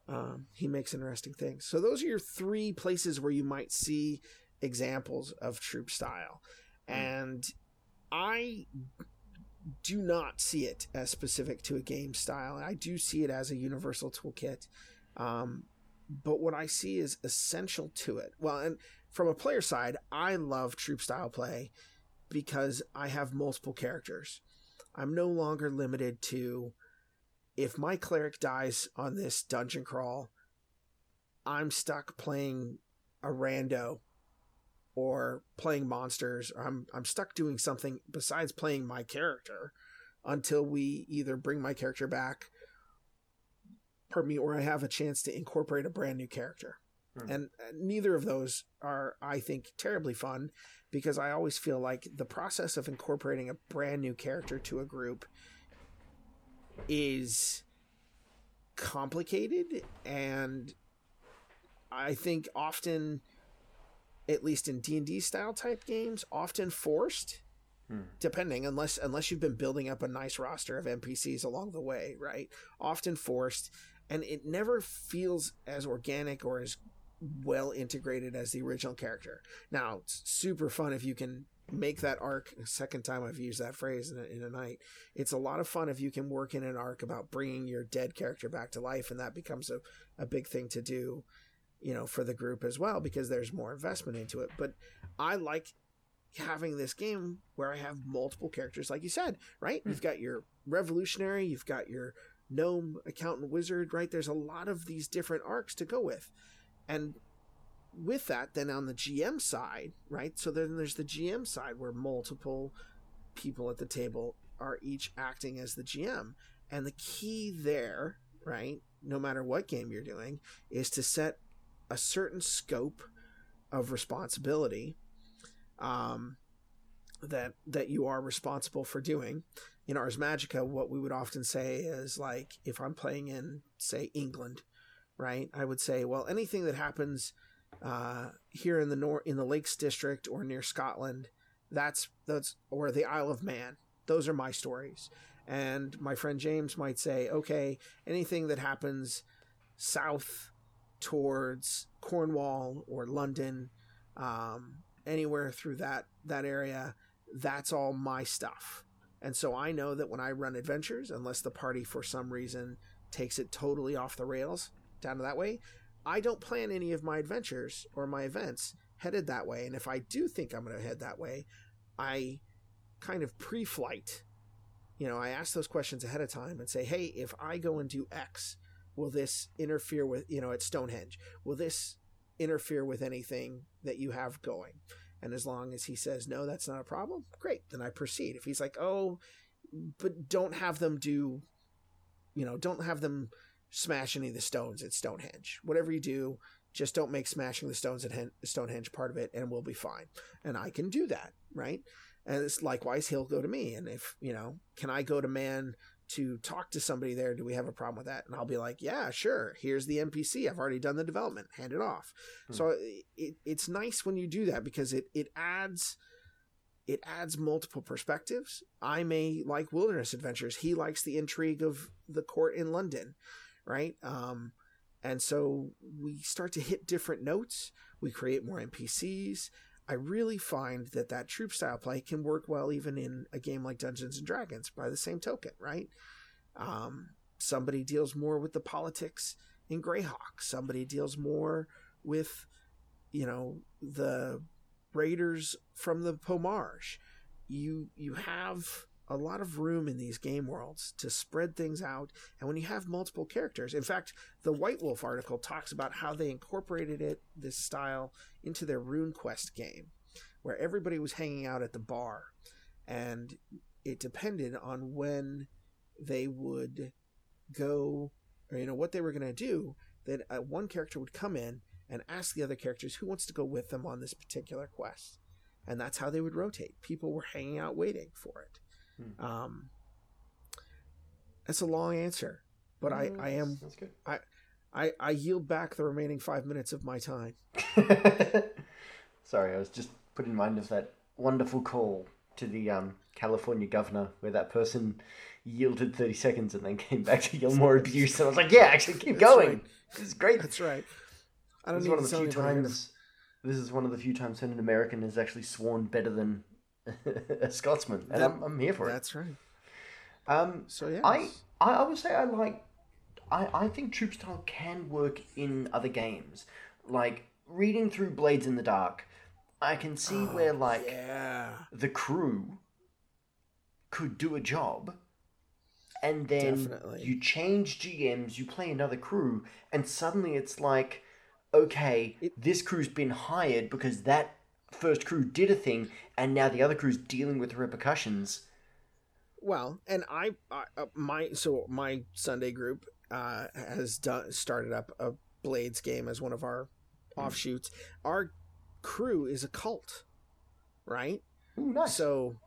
Um, he makes interesting things. So those are your three places where you might see examples of troupe style, and I do not see it as specific to a game style. I do see it as a universal toolkit. Um, but what I see is essential to it. Well, and from a player side, I love troupe style play because I have multiple characters. I'm no longer limited to if my cleric dies on this dungeon crawl, I'm stuck playing a rando or playing monsters or I'm I'm stuck doing something besides playing my character until we either bring my character back pardon me or I have a chance to incorporate a brand new character. Hmm. And uh, neither of those are I think terribly fun because I always feel like the process of incorporating a brand new character to a group is complicated and I think often at least in D&D style type games often forced Hmm. depending unless unless you've been building up a nice roster of NPCs along the way, right? Often forced and it never feels as organic or as well integrated as the original character. Now, it's super fun if you can make that arc. Second time I've used that phrase in a, in a night. It's a lot of fun if you can work in an arc about bringing your dead character back to life, and that becomes a, a big thing to do, you know, for the group as well because there's more investment into it. But I like having this game where I have multiple characters, like you said, right? Hmm. You've got your revolutionary, you've got your gnome, accountant, wizard, right? There's a lot of these different arcs to go with. And with that, then on the GM side, right? So then there's the GM side where multiple people at the table are each acting as the GM. And the key there, right, no matter what game you're doing, is to set a certain scope of responsibility um, that that you are responsible for doing. In Ars Magica, what we would often say is like, if I'm playing in, say, England, right? I would say, well, anything that happens uh, here in the nor- in the Lakes District or near Scotland, that's that's or the Isle of Man. Those are my stories, And my friend James might say, okay, anything that happens south towards Cornwall or London, um, anywhere through that that area, that's all my stuff. And so I know that when I run adventures, unless the party for some reason takes it totally off the rails down that way, I don't plan any of my adventures or my events headed that way. And if I do think I'm going to head that way, I kind of pre flight. You know, I ask those questions ahead of time and say, hey, if I go and do X, will this interfere with, you know, at Stonehenge? Will this interfere with anything that you have going? And as long as he says, no, that's not a problem, great. Then I proceed. If he's like, oh, but don't have them do, you know, don't have them smash any of the stones at Stonehenge. Whatever you do, just don't make smashing the stones at Stonehenge part of it, and we'll be fine. And I can do that, right? And it's likewise, he'll go to me. And if, you know, can I go to man to talk to somebody there. Do we have a problem with that? And I'll be like, yeah, sure. Here's the NPC. I've already done the development. Hand it off. Hmm. So it, it's nice when you do that because it, it adds it adds multiple perspectives. I may like wilderness adventures. He likes the intrigue of the court in London, right? Um, and so we start to hit different notes. We create more NPCs. I really find that that troupe style play can work well even in a game like Dungeons and Dragons by the same token, right? Um, somebody deals more with the politics in Greyhawk. Somebody deals more with, you know, the raiders from the Pomarj. You you have a lot of room in these game worlds to spread things out. And when you have multiple characters, in fact, the White Wolf article talks about how they incorporated it, this style, into their RuneQuest game, where everybody was hanging out at the bar. And it depended on when they would go, or, you know, what they were going to do. That uh, one character would come in and ask the other characters who wants to go with them on this particular quest. And that's how they would rotate. People were hanging out waiting for it. Hmm. Um, that's a long answer, but I, I am that's good. I, I I yield back the remaining five minutes of my time. Sorry, I was just put in mind of that wonderful call to the um, California governor where that person yielded 30 seconds and then came back to yell more abuse. And I was like, yeah, actually, keep That's going. Right. This is great. That's right. I don't this is one of the few times. This is one of the few times when an American has actually sworn better than a Scotsman, and that, I'm, I'm here for that's it. That's right. Um, so yeah, I, I would say I like. I, I think troupe style can work in other games, like reading through Blades in the Dark. I can see oh, where like yeah. the crew could do a job, and then Definitely. you change GMs, you play another crew, and suddenly it's like, okay, it, this crew's been hired because that first crew did a thing, and now the other crew's dealing with the repercussions. Well, and I, I uh, my so my Sunday group uh, has done started up a Blades game as one of our mm. offshoots. Our crew is a cult, right? Ooh, nice. So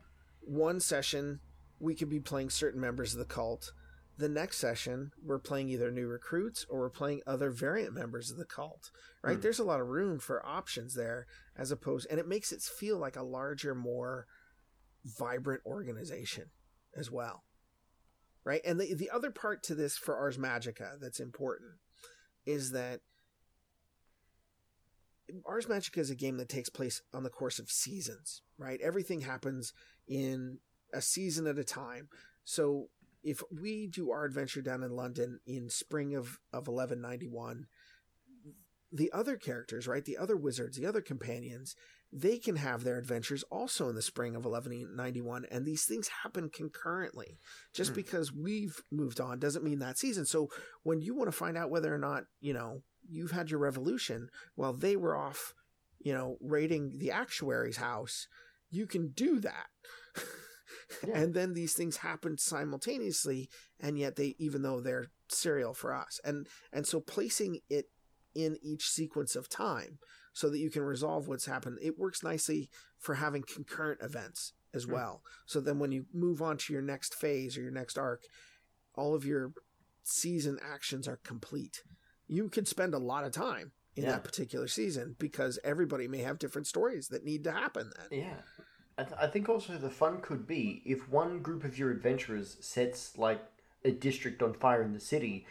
one session we could be playing certain members of the cult. The next session we're playing either new recruits or we're playing other variant members of the cult. Right? Mm. There's a lot of room for options there as opposed and it makes it feel like a larger more vibrant organization as well right and the, the other part to this for ars magica that's important is that ars magica is a game that takes place on the course of seasons right everything happens in a season at a time so if we do our adventure down in london in spring of, of 1191 the other characters, right? The other wizards, the other companions, they can have their adventures also in the spring of 1191 and these things happen concurrently just mm. because we've moved on doesn't mean that season so when you want to find out whether or not you know you've had your revolution while they were off you know raiding the actuary's house you can do that yeah. and then these things happen simultaneously and yet they even though they're serial for us and and so placing it in each sequence of time so that you can resolve what's happened. It works nicely for having concurrent events as mm well. So then when you move on to your next phase or your next arc, all of your season actions are complete. You can spend a lot of time in yeah. that particular season because everybody may have different stories that need to happen then. Yeah. I, th- I think also the fun could be if one group of your adventurers sets like a district on fire in the city,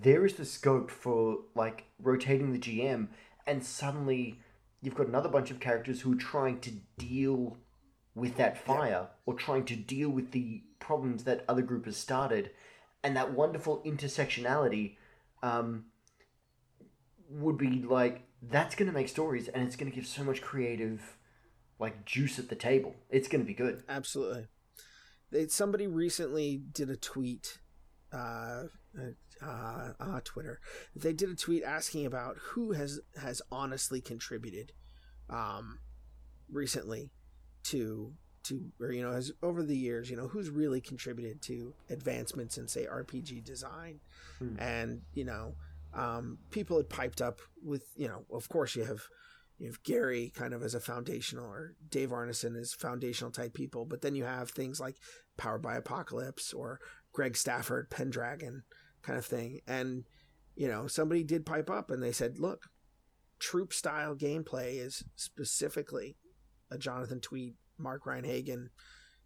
there is the scope for like rotating the GM, and suddenly you've got another bunch of characters who are trying to deal with that fire or trying to deal with the problems that other group has started, and that wonderful intersectionality um, would be like that's going to make stories, and it's going to give so much creative like juice at the table. It's going to be good. Absolutely. They, somebody recently did a tweet, uh, uh, uh, Twitter. They did a tweet asking about who has has honestly contributed, um, recently, to to or you know has over the years you know who's really contributed to advancements in say RPG design, Hmm. and you know, um, people had piped up with you know of course you have you have Gary kind of as a foundational or Dave Arneson as foundational type people, but then you have things like Powered by Apocalypse or Greg Stafford, Pendragon kind of thing. And, you know, somebody did pipe up and they said, look, troupe style gameplay is specifically a Jonathan Tweet, Mark Rein-Hagen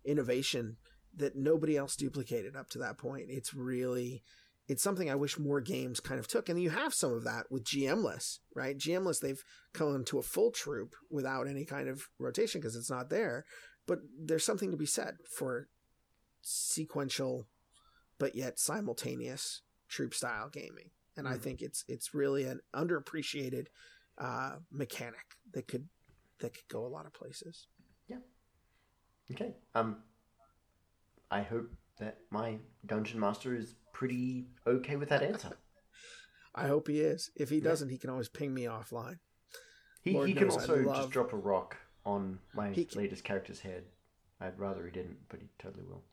innovation that nobody else duplicated up to that point. It's really it's something I wish more games kind of took. And you have some of that with GMless, right? GMless, they've come to a full troupe without any kind of rotation because it's not there. But there's something to be said for sequential, but yet simultaneous troupe style gaming. And I Mhm. think it's it's really an underappreciated uh, mechanic that could that could go a lot of places. Yeah. Okay. Um, I hope that my dungeon master is pretty okay with that answer. I hope he is. If he doesn't, he can always ping me offline. He, Lord he can also love- just drop a rock on my He can- latest character's head. I'd rather he didn't, but he totally will.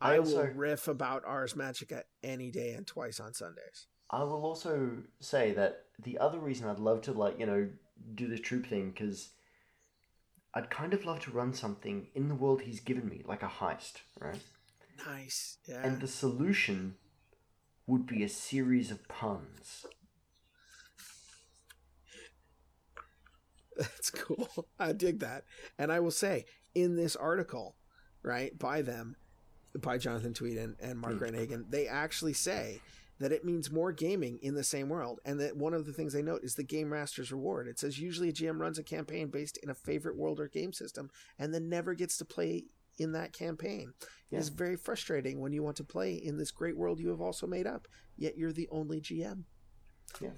I, I also- will riff about Ars Magica any day and twice on Sundays. I will also say that the other reason I'd love to like you know do the troupe thing because I'd kind of love to run something in the world he's given me, like a heist, right? Nice. Yeah. And the solution would be a series of puns. That's cool. I dig that. And I will say, in this article, right, by them, by Jonathan Tweet and, and Mark Mm. Rein-Hagen, they actually say that it means more gaming in the same world. And that one of the things they note is the Game Master's Reward. It says usually a GM runs a campaign based in a favorite world or game system and then never gets to play in that campaign. It is very frustrating when you want to play in this great world you have also made up, yet you're the only GM. Yeah.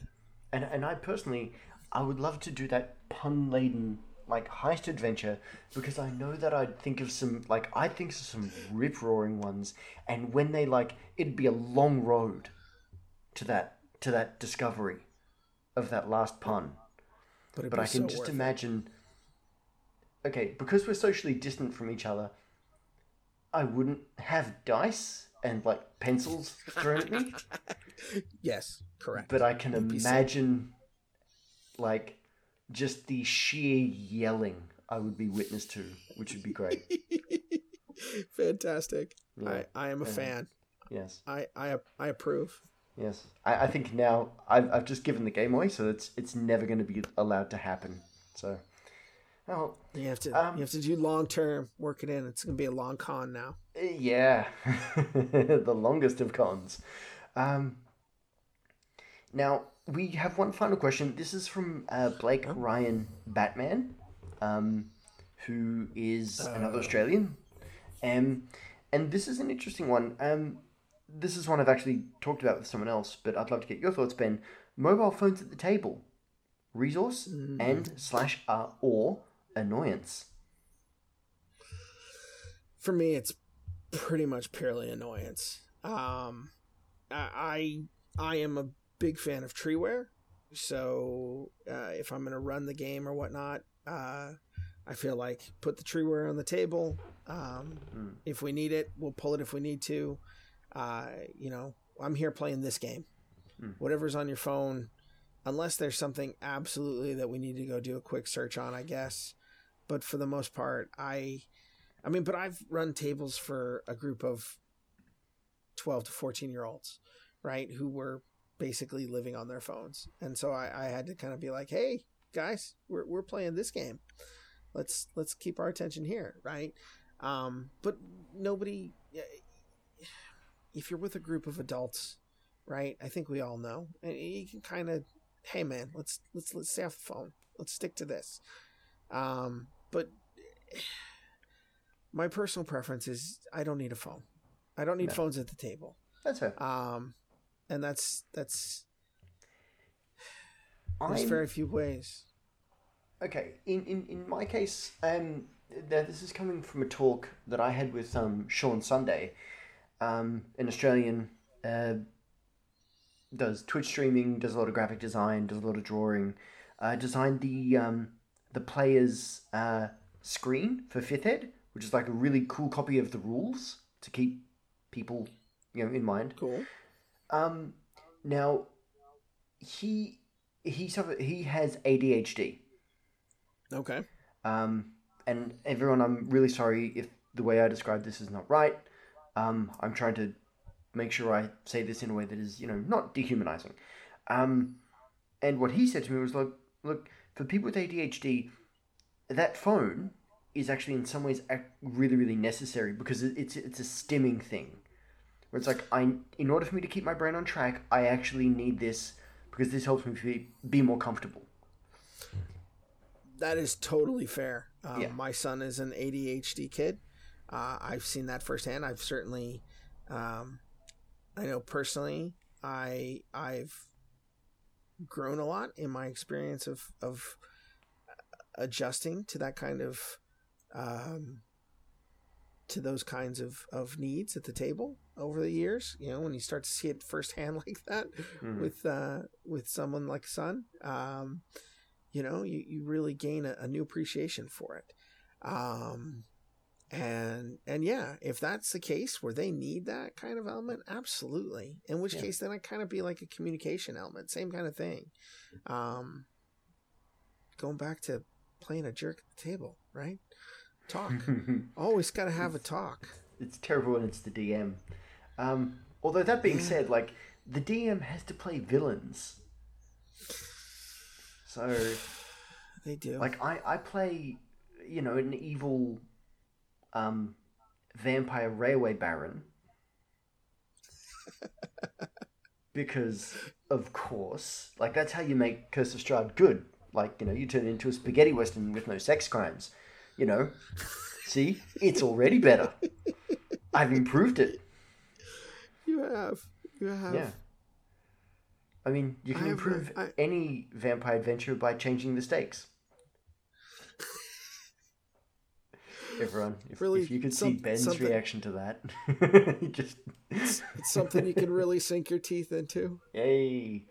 And and I personally, I would love to do that pun laden like heist adventure because I know that I'd think of some like I'd think of some rip roaring ones, and when they like it'd be a long road to that to that discovery of that last pun. But, But I can so just worth it. imagine. Okay, because we're socially distant from each other, I wouldn't have dice and like pencils thrown at me. Yes, correct. but I can imagine, like, just the sheer yelling I would be witness to, which would be great. Fantastic. Yeah. I, I am a Yeah. fan. Yes, I, I I approve. yes. I, I think now I've, I've just given the game away, so it's it's never going to be allowed to happen. So, well, You have to Um, you have to do long term, work it in. It's gonna be a long con now. yeah, the longest of cons. Um, now we have one final question. This is from uh, Blake Ryan Batman, um, who is another Australian. Um, and this is an interesting one. Um, this is one I've actually talked about with someone else, but I'd love to get your thoughts, Ben. Mobile phones at the table, resource and slash uh, or annoyance. For me, it's pretty much purely annoyance. Um, I I, am a big fan of treeware, so uh, if I'm gonna run the game or whatnot, uh, I feel like put the treeware on the table. Um, Mm. If we need it, we'll pull it if we need to. Uh, you know, I'm here playing this game. Mm. Whatever's on your phone, unless there's something absolutely that we need to go do a quick search on, I guess. But for the most part, I, I mean, but I've run tables for a group of 12 to 14 year olds, right, who were basically living on their phones, and so I, I had to kind of be like, hey guys, we're we're playing this game. let's let's keep our attention here, right? Um, but nobody. If you're with a group of adults, right? I think we all know, and you can kind of, hey man, let's let's let's stay off the phone. Let's stick to this. Um, but my personal preference is I don't need a phone. I don't need No. phones at the table. That's fair. Um, and that's that's there's I'm- very few ways. Okay, in, in, in my case, um, th- this is coming from a talk that I had with um, Sean Sunday, um, an Australian, uh, does Twitch streaming, does a lot of graphic design, does a lot of drawing, uh, designed the um, the player's uh, screen for Fifth Ed, which is like a really cool copy of the rules to keep people, you know, in mind. Cool. Um, now, he he suffer, he has ADHD. Okay. Um, and everyone, I'm really sorry if the way I describe this is not right. Um, I'm trying to make sure I say this in a way that is, you know, not dehumanizing. Um, and what he said to me was like, look, for people with ADHD, that phone is actually in some ways really, really necessary because it's it's a stimming thing, where it's like I, in order for me to keep my brain on track, I actually need this because this helps me be, be more comfortable. That is totally fair. Um, Yeah. My son is an ADHD kid. Uh, I've seen that firsthand. I've certainly, um, I know personally, I I've grown a lot in my experience of of adjusting to that kind of um, to those kinds of, of needs at the table over the years. You know, when you start to see it firsthand like that Mhm. with uh, with someone like son, um, you know, you, you really gain a, a new appreciation for it. Um, and and yeah, if that's the case where they need that kind of element, absolutely. In which Yeah. case, then I kind of be like a communication element, same kind of thing. Um, going back to playing a jerk at the table, right? Talk. Always got to have a talk. it's terrible when it's the DM. Um, although that being Yeah. said, like the DM has to play villains, so They do. like I I play, you know, an evil, um, vampire railway baron. because of course, like that's how you make Curse of Strahd good. Like you know, you turn it into a spaghetti western with no sex crimes. You know, see, it's already better. I've improved it. you have. You have. Yeah. I mean, you can improve I- any vampire adventure by changing the stakes. Everyone, if, Really, if you could see Ben's something- reaction to that, just It's something you can really sink your teeth into. yay,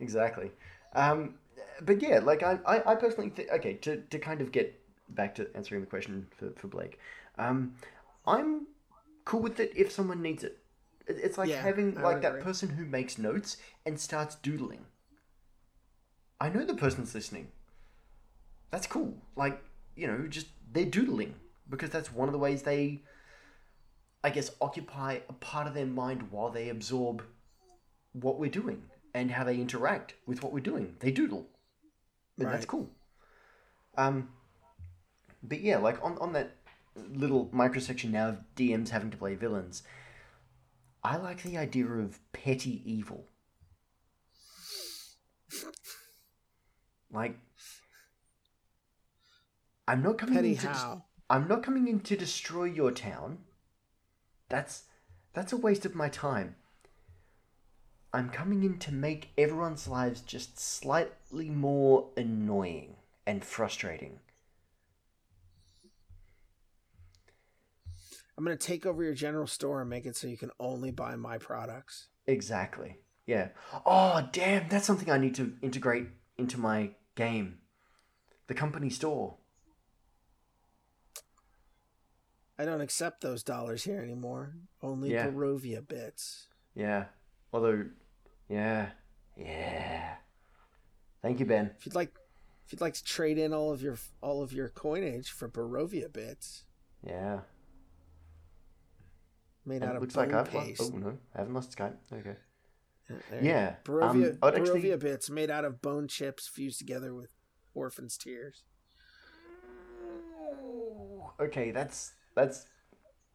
exactly. Um, but yeah, like I, I, I personally think okay to, to kind of get back to answering the question for, for Blake, um, I'm cool with it if someone needs it. It- It's like Yeah, having I like that agree. person who makes notes and starts doodling. I know the person's listening. That's cool. Like, you know, just they're doodling because that's one of the ways they I guess occupy a part of their mind while they absorb what we're doing and how they interact with what we're doing. They doodle. And that's cool. Um but yeah, like on, on that little microsection now of DMs having to play villains, I like the idea of petty evil. Like, I'm not coming Petty in to des- how? I'm not coming in to destroy your town. That's that's a waste of my time. I'm coming in to make everyone's lives just slightly more annoying and frustrating. I'm going to take over your general store and make it so you can only buy my products. Exactly. Yeah. Oh, damn, that's something I need to integrate into my game. The company store. I don't accept those dollars here anymore. Only Yeah. Barovia bits. Yeah. Although, yeah. Yeah. Thank you, Ben. If you'd like, if you'd like to trade in all of your all of your coinage for Barovia bits Yeah. made And out of looks bone like I've lost. paste. Oh, no. I haven't lost Skype. Okay. There. Yeah. Barovia, um, I'd actually- Barovia bits made out of bone chips fused together with orphan's tears. okay, that's that's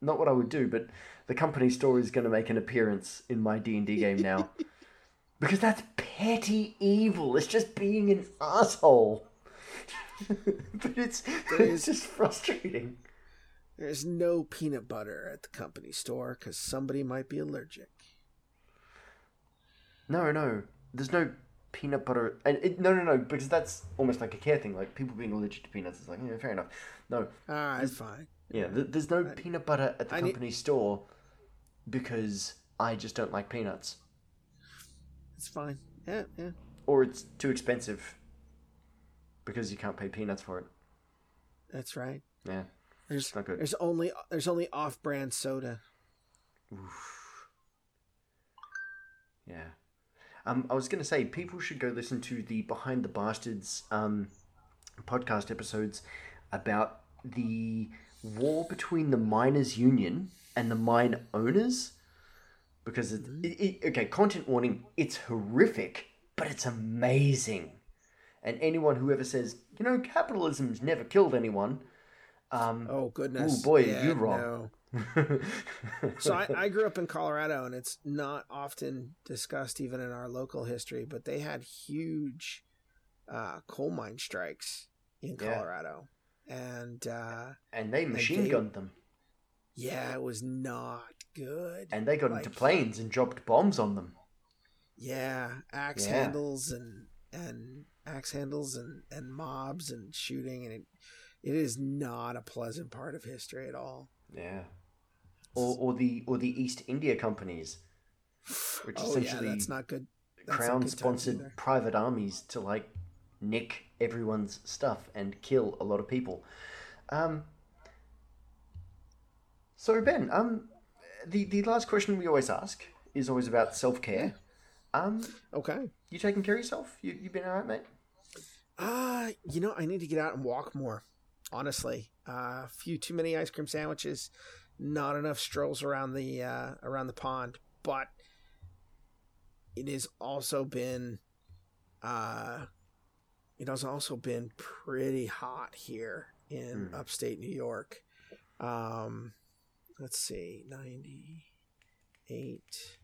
not what I would do, but the company store is going to make an appearance in my D and D game now, because that's petty evil. It's just being an asshole. but it's it's just frustrating. There's no peanut butter at the company store because somebody might be allergic. No, no, there's no peanut butter. And it, no, no, no, because that's almost like a care thing. Like people being allergic to peanuts is like, yeah, fair enough. No, Ah, it's fine. Yeah, th- there's no peanut butter at the I need- company store because I just don't like peanuts, It's fine. Yeah, yeah. or it's too expensive because you can't pay peanuts for it. That's right. Yeah, There's it's not good. there's only there's only off-brand soda. Yeah. Um, I was going to say people should go listen to the Behind the Bastards um, podcast episodes about the war between the miners' union and the mine owners. Because it, it, it, okay, content warning. It's horrific, but it's amazing. And anyone who ever says, you know, capitalism's never killed anyone, um, Oh goodness. oh boy, Yeah, you're wrong. no. So I, I grew up in Colorado, and it's not often discussed even in our local history, but they had huge uh, coal mine strikes in Yeah. And uh, and they machine they- gunned them, yeah, it was not good. and they got into planes and dropped bombs on them. Yeah, axe Yeah. handles and and axe handles and and mobs and shooting, and it it is not a pleasant part of history at all. Yeah. Or, or the or the East India companies, which oh essentially yeah, that's not good. That's not crown good sponsored private armies to like nick everyone's stuff and kill a lot of people. Um. So Ben, um, the the last question we always ask is always about self care. Um, Okay. you taking care of yourself? You you been alright, mate? Uh, you know, I need to get out and walk more. Honestly, uh, a few too many ice cream sandwiches, not enough strolls around the uh, around the pond. But it has also been, uh, it has also been pretty hot here in Hmm. upstate New York. Um, let's see, ninety eight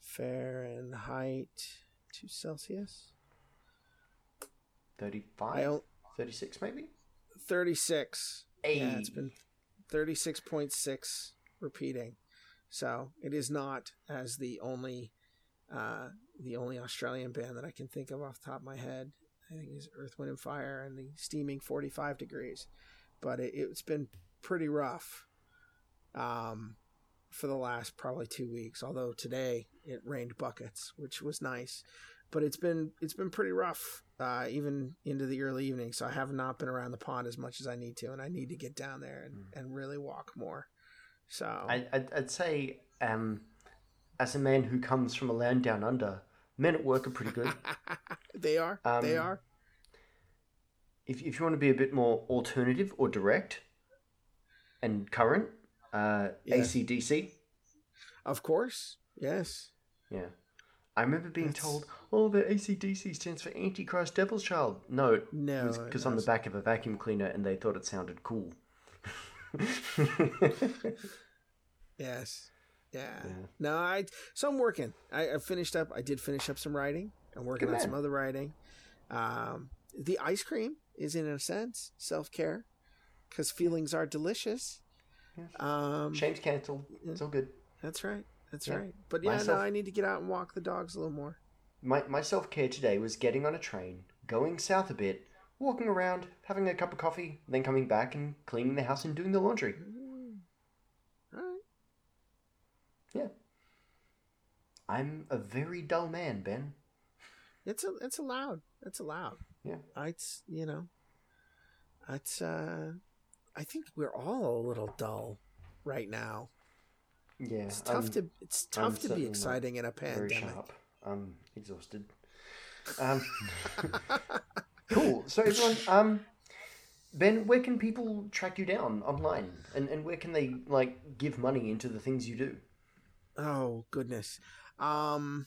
Fahrenheit to Celsius. 35, I don't. 36 maybe? 36. Hey. Yeah, it's been 36.6 repeating. So it is not as the only uh, the only Australian band that I can think of off the top of my head. I think is Earth, Wind, and Fire and the steaming 45 degrees. But it, it's been pretty rough um, for the last probably two weeks. Although today it rained buckets, which was nice. But it's been it's been pretty rough, uh, even into the early evening. So I have not been around the pond as much as I need to, and I need to get down there and, and really walk more. So I, I'd, I'd say, um, as a man who comes from a land down under, men at work are pretty good. they are they Um, are if, if you want to be a bit more alternative or direct and current, uh, Yeah. ACDC. of course yes Yeah. I remember being That's- told, oh, the ACDC stands for Antichrist Devil's Child. No, no because on the back of a vacuum cleaner and they thought it sounded cool. yes yeah. Yeah. no I so I'm working I, I finished up I did finish up some writing I'm working Good on some other writing um, the ice cream is in a sense self care because feelings are delicious um, Shame's cancelled. It's all good. That's right. That's Yeah. right. But yeah, Myself- no, I need to get out and walk the dogs a little more. My, my self care today was getting on a train, going south a bit, walking around, having a cup of coffee, then coming back and cleaning the house and doing the laundry. Mm. All right. Yeah. I'm a very dull man, Ben. It's a, it's allowed. It's allowed. Yeah. It's you know, it's uh, I think we're all a little dull right now. Yeah. It's tough I'm to it's I'm tough to be exciting in a very pandemic. sharp. I'm exhausted. Um, cool. So everyone, um, Ben, where can people track you down online, and and where can they like give money into the things you do? Oh goodness. Um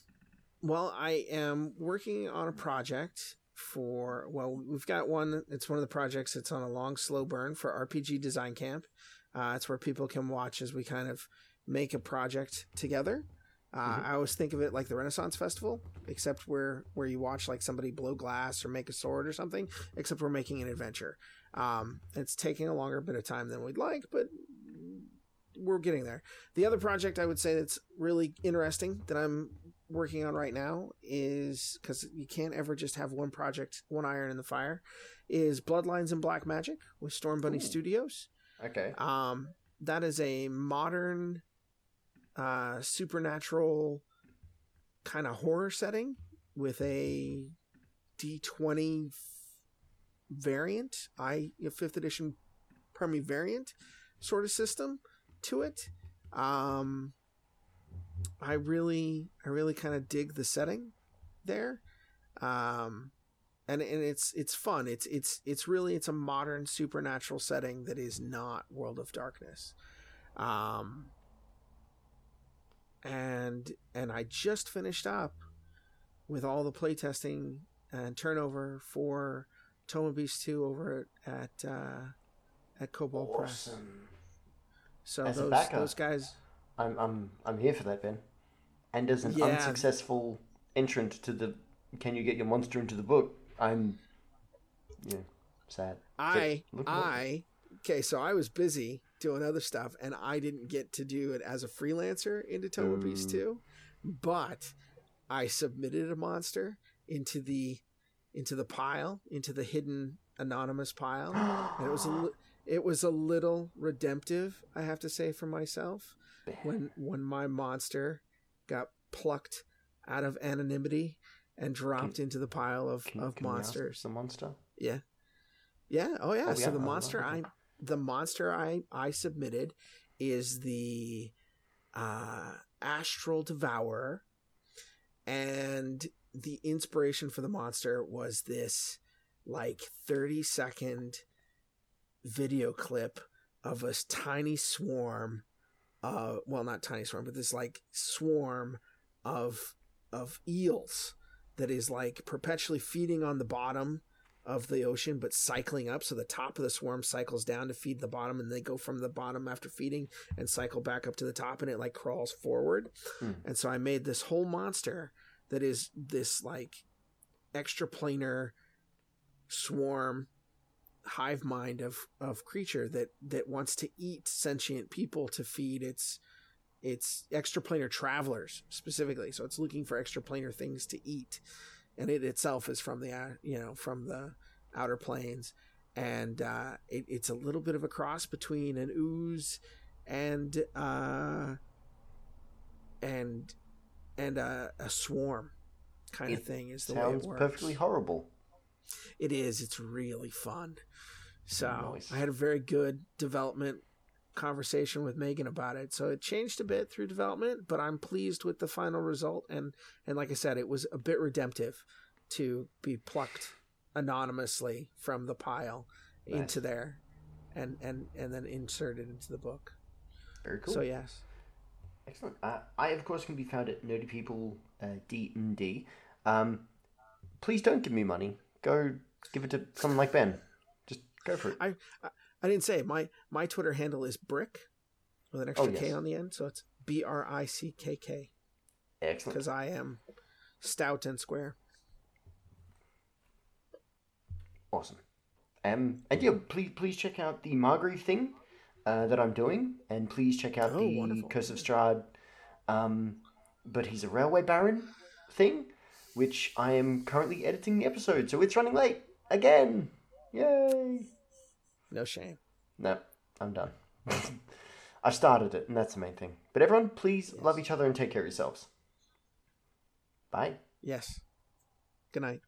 well, I am working on a project for well, we've got one. It's one of the projects. that's on a long, slow burn for RPG Design Camp. Uh, it's where people can watch as we kind of make a project together. Uh, mm-hmm. I always think of it like the Renaissance Festival, except where where you watch like somebody blow glass or make a sword or something. Except we're making an adventure. Um, it's taking a longer bit of time than we'd like, but we're getting there. The other project I would say that's really interesting that I'm working on right now is because you can't ever just have one project, one iron in the fire, is Bloodlines and Black Magic with Storm Bunny Ooh. Studios. Okay. Um, that is a modern, uh, supernatural kind of horror setting with a D20 variant, I fifth edition primary variant sort of system to it. Um, I really, I really kind of dig the setting there, um, and and it's it's fun. It's it's it's really it's a modern supernatural setting that is not World of Darkness, um, and and I just finished up with all the playtesting and turnover for Tome of Beasts 2 over at uh, at Kobold awesome. Press. So as those those guys I'm I'm I'm here for that, Ben. And as an yeah. unsuccessful entrant to the can you get your monster into the book, I'm yeah, sad. I I okay, so I was busy doing other stuff and I didn't get to do it as a freelancer into Tome of Beasts mm. 2, but I submitted a monster into the into the pile, into the hidden anonymous pile. and it was a it was a little redemptive, I have to say for myself, when when my monster got plucked out of anonymity and dropped can, into the pile of, can, of can monsters. The monster? Yeah. Yeah. Oh yeah. Oh, so the monster I the monster I I submitted is the uh astral devourer and the inspiration for the monster was this like 30 second video clip of a tiny swarm uh well not tiny swarm but this like swarm of of eels that is like perpetually feeding on the bottom of the ocean but cycling up so the top of the swarm cycles down to feed the bottom and they go from the bottom after feeding and cycle back up to the top and it like crawls forward hmm. and so i made this whole monster that is this like extraplanar swarm hive mind of of creature that that wants to eat sentient people to feed its its extraplanar travelers specifically so it's looking for extraplanar things to eat and it itself is from the uh, you know from the outer planes and uh, it, it's a little bit of a cross between an ooze and uh, and and a, a swarm kind it of thing is the way it works. perfectly horrible. It is. It's really fun. So nice. I had a very good development conversation with Megan about it. So it changed a bit through development, but I'm pleased with the final result. And and like I said, it was a bit redemptive to be plucked anonymously from the pile nice. into there, and and and then inserted into the book. Very cool. So yes. Excellent. Uh, I, of course, can be found at Nerdy People uh, D and D. Um, please don't give me money. Go give it to someone like Ben. Just go for it. I I, I didn't say my my Twitter handle is Brick with an extra oh, yes. K on the end, so it's B R I C K K. Excellent. Because I am stout and square. Awesome. Um, and yeah, please please check out the Margrave thing uh, that I'm doing, and please check out oh, the wonderful. Curse of Strahd. Um, but he's a railway baron thing, which I am currently editing the episode, so it's running late again. Yay! No shame. No, I'm done. I started it, and that's the main thing. But everyone, please yes. love each other and take care of yourselves. Bye. Yes. Good night.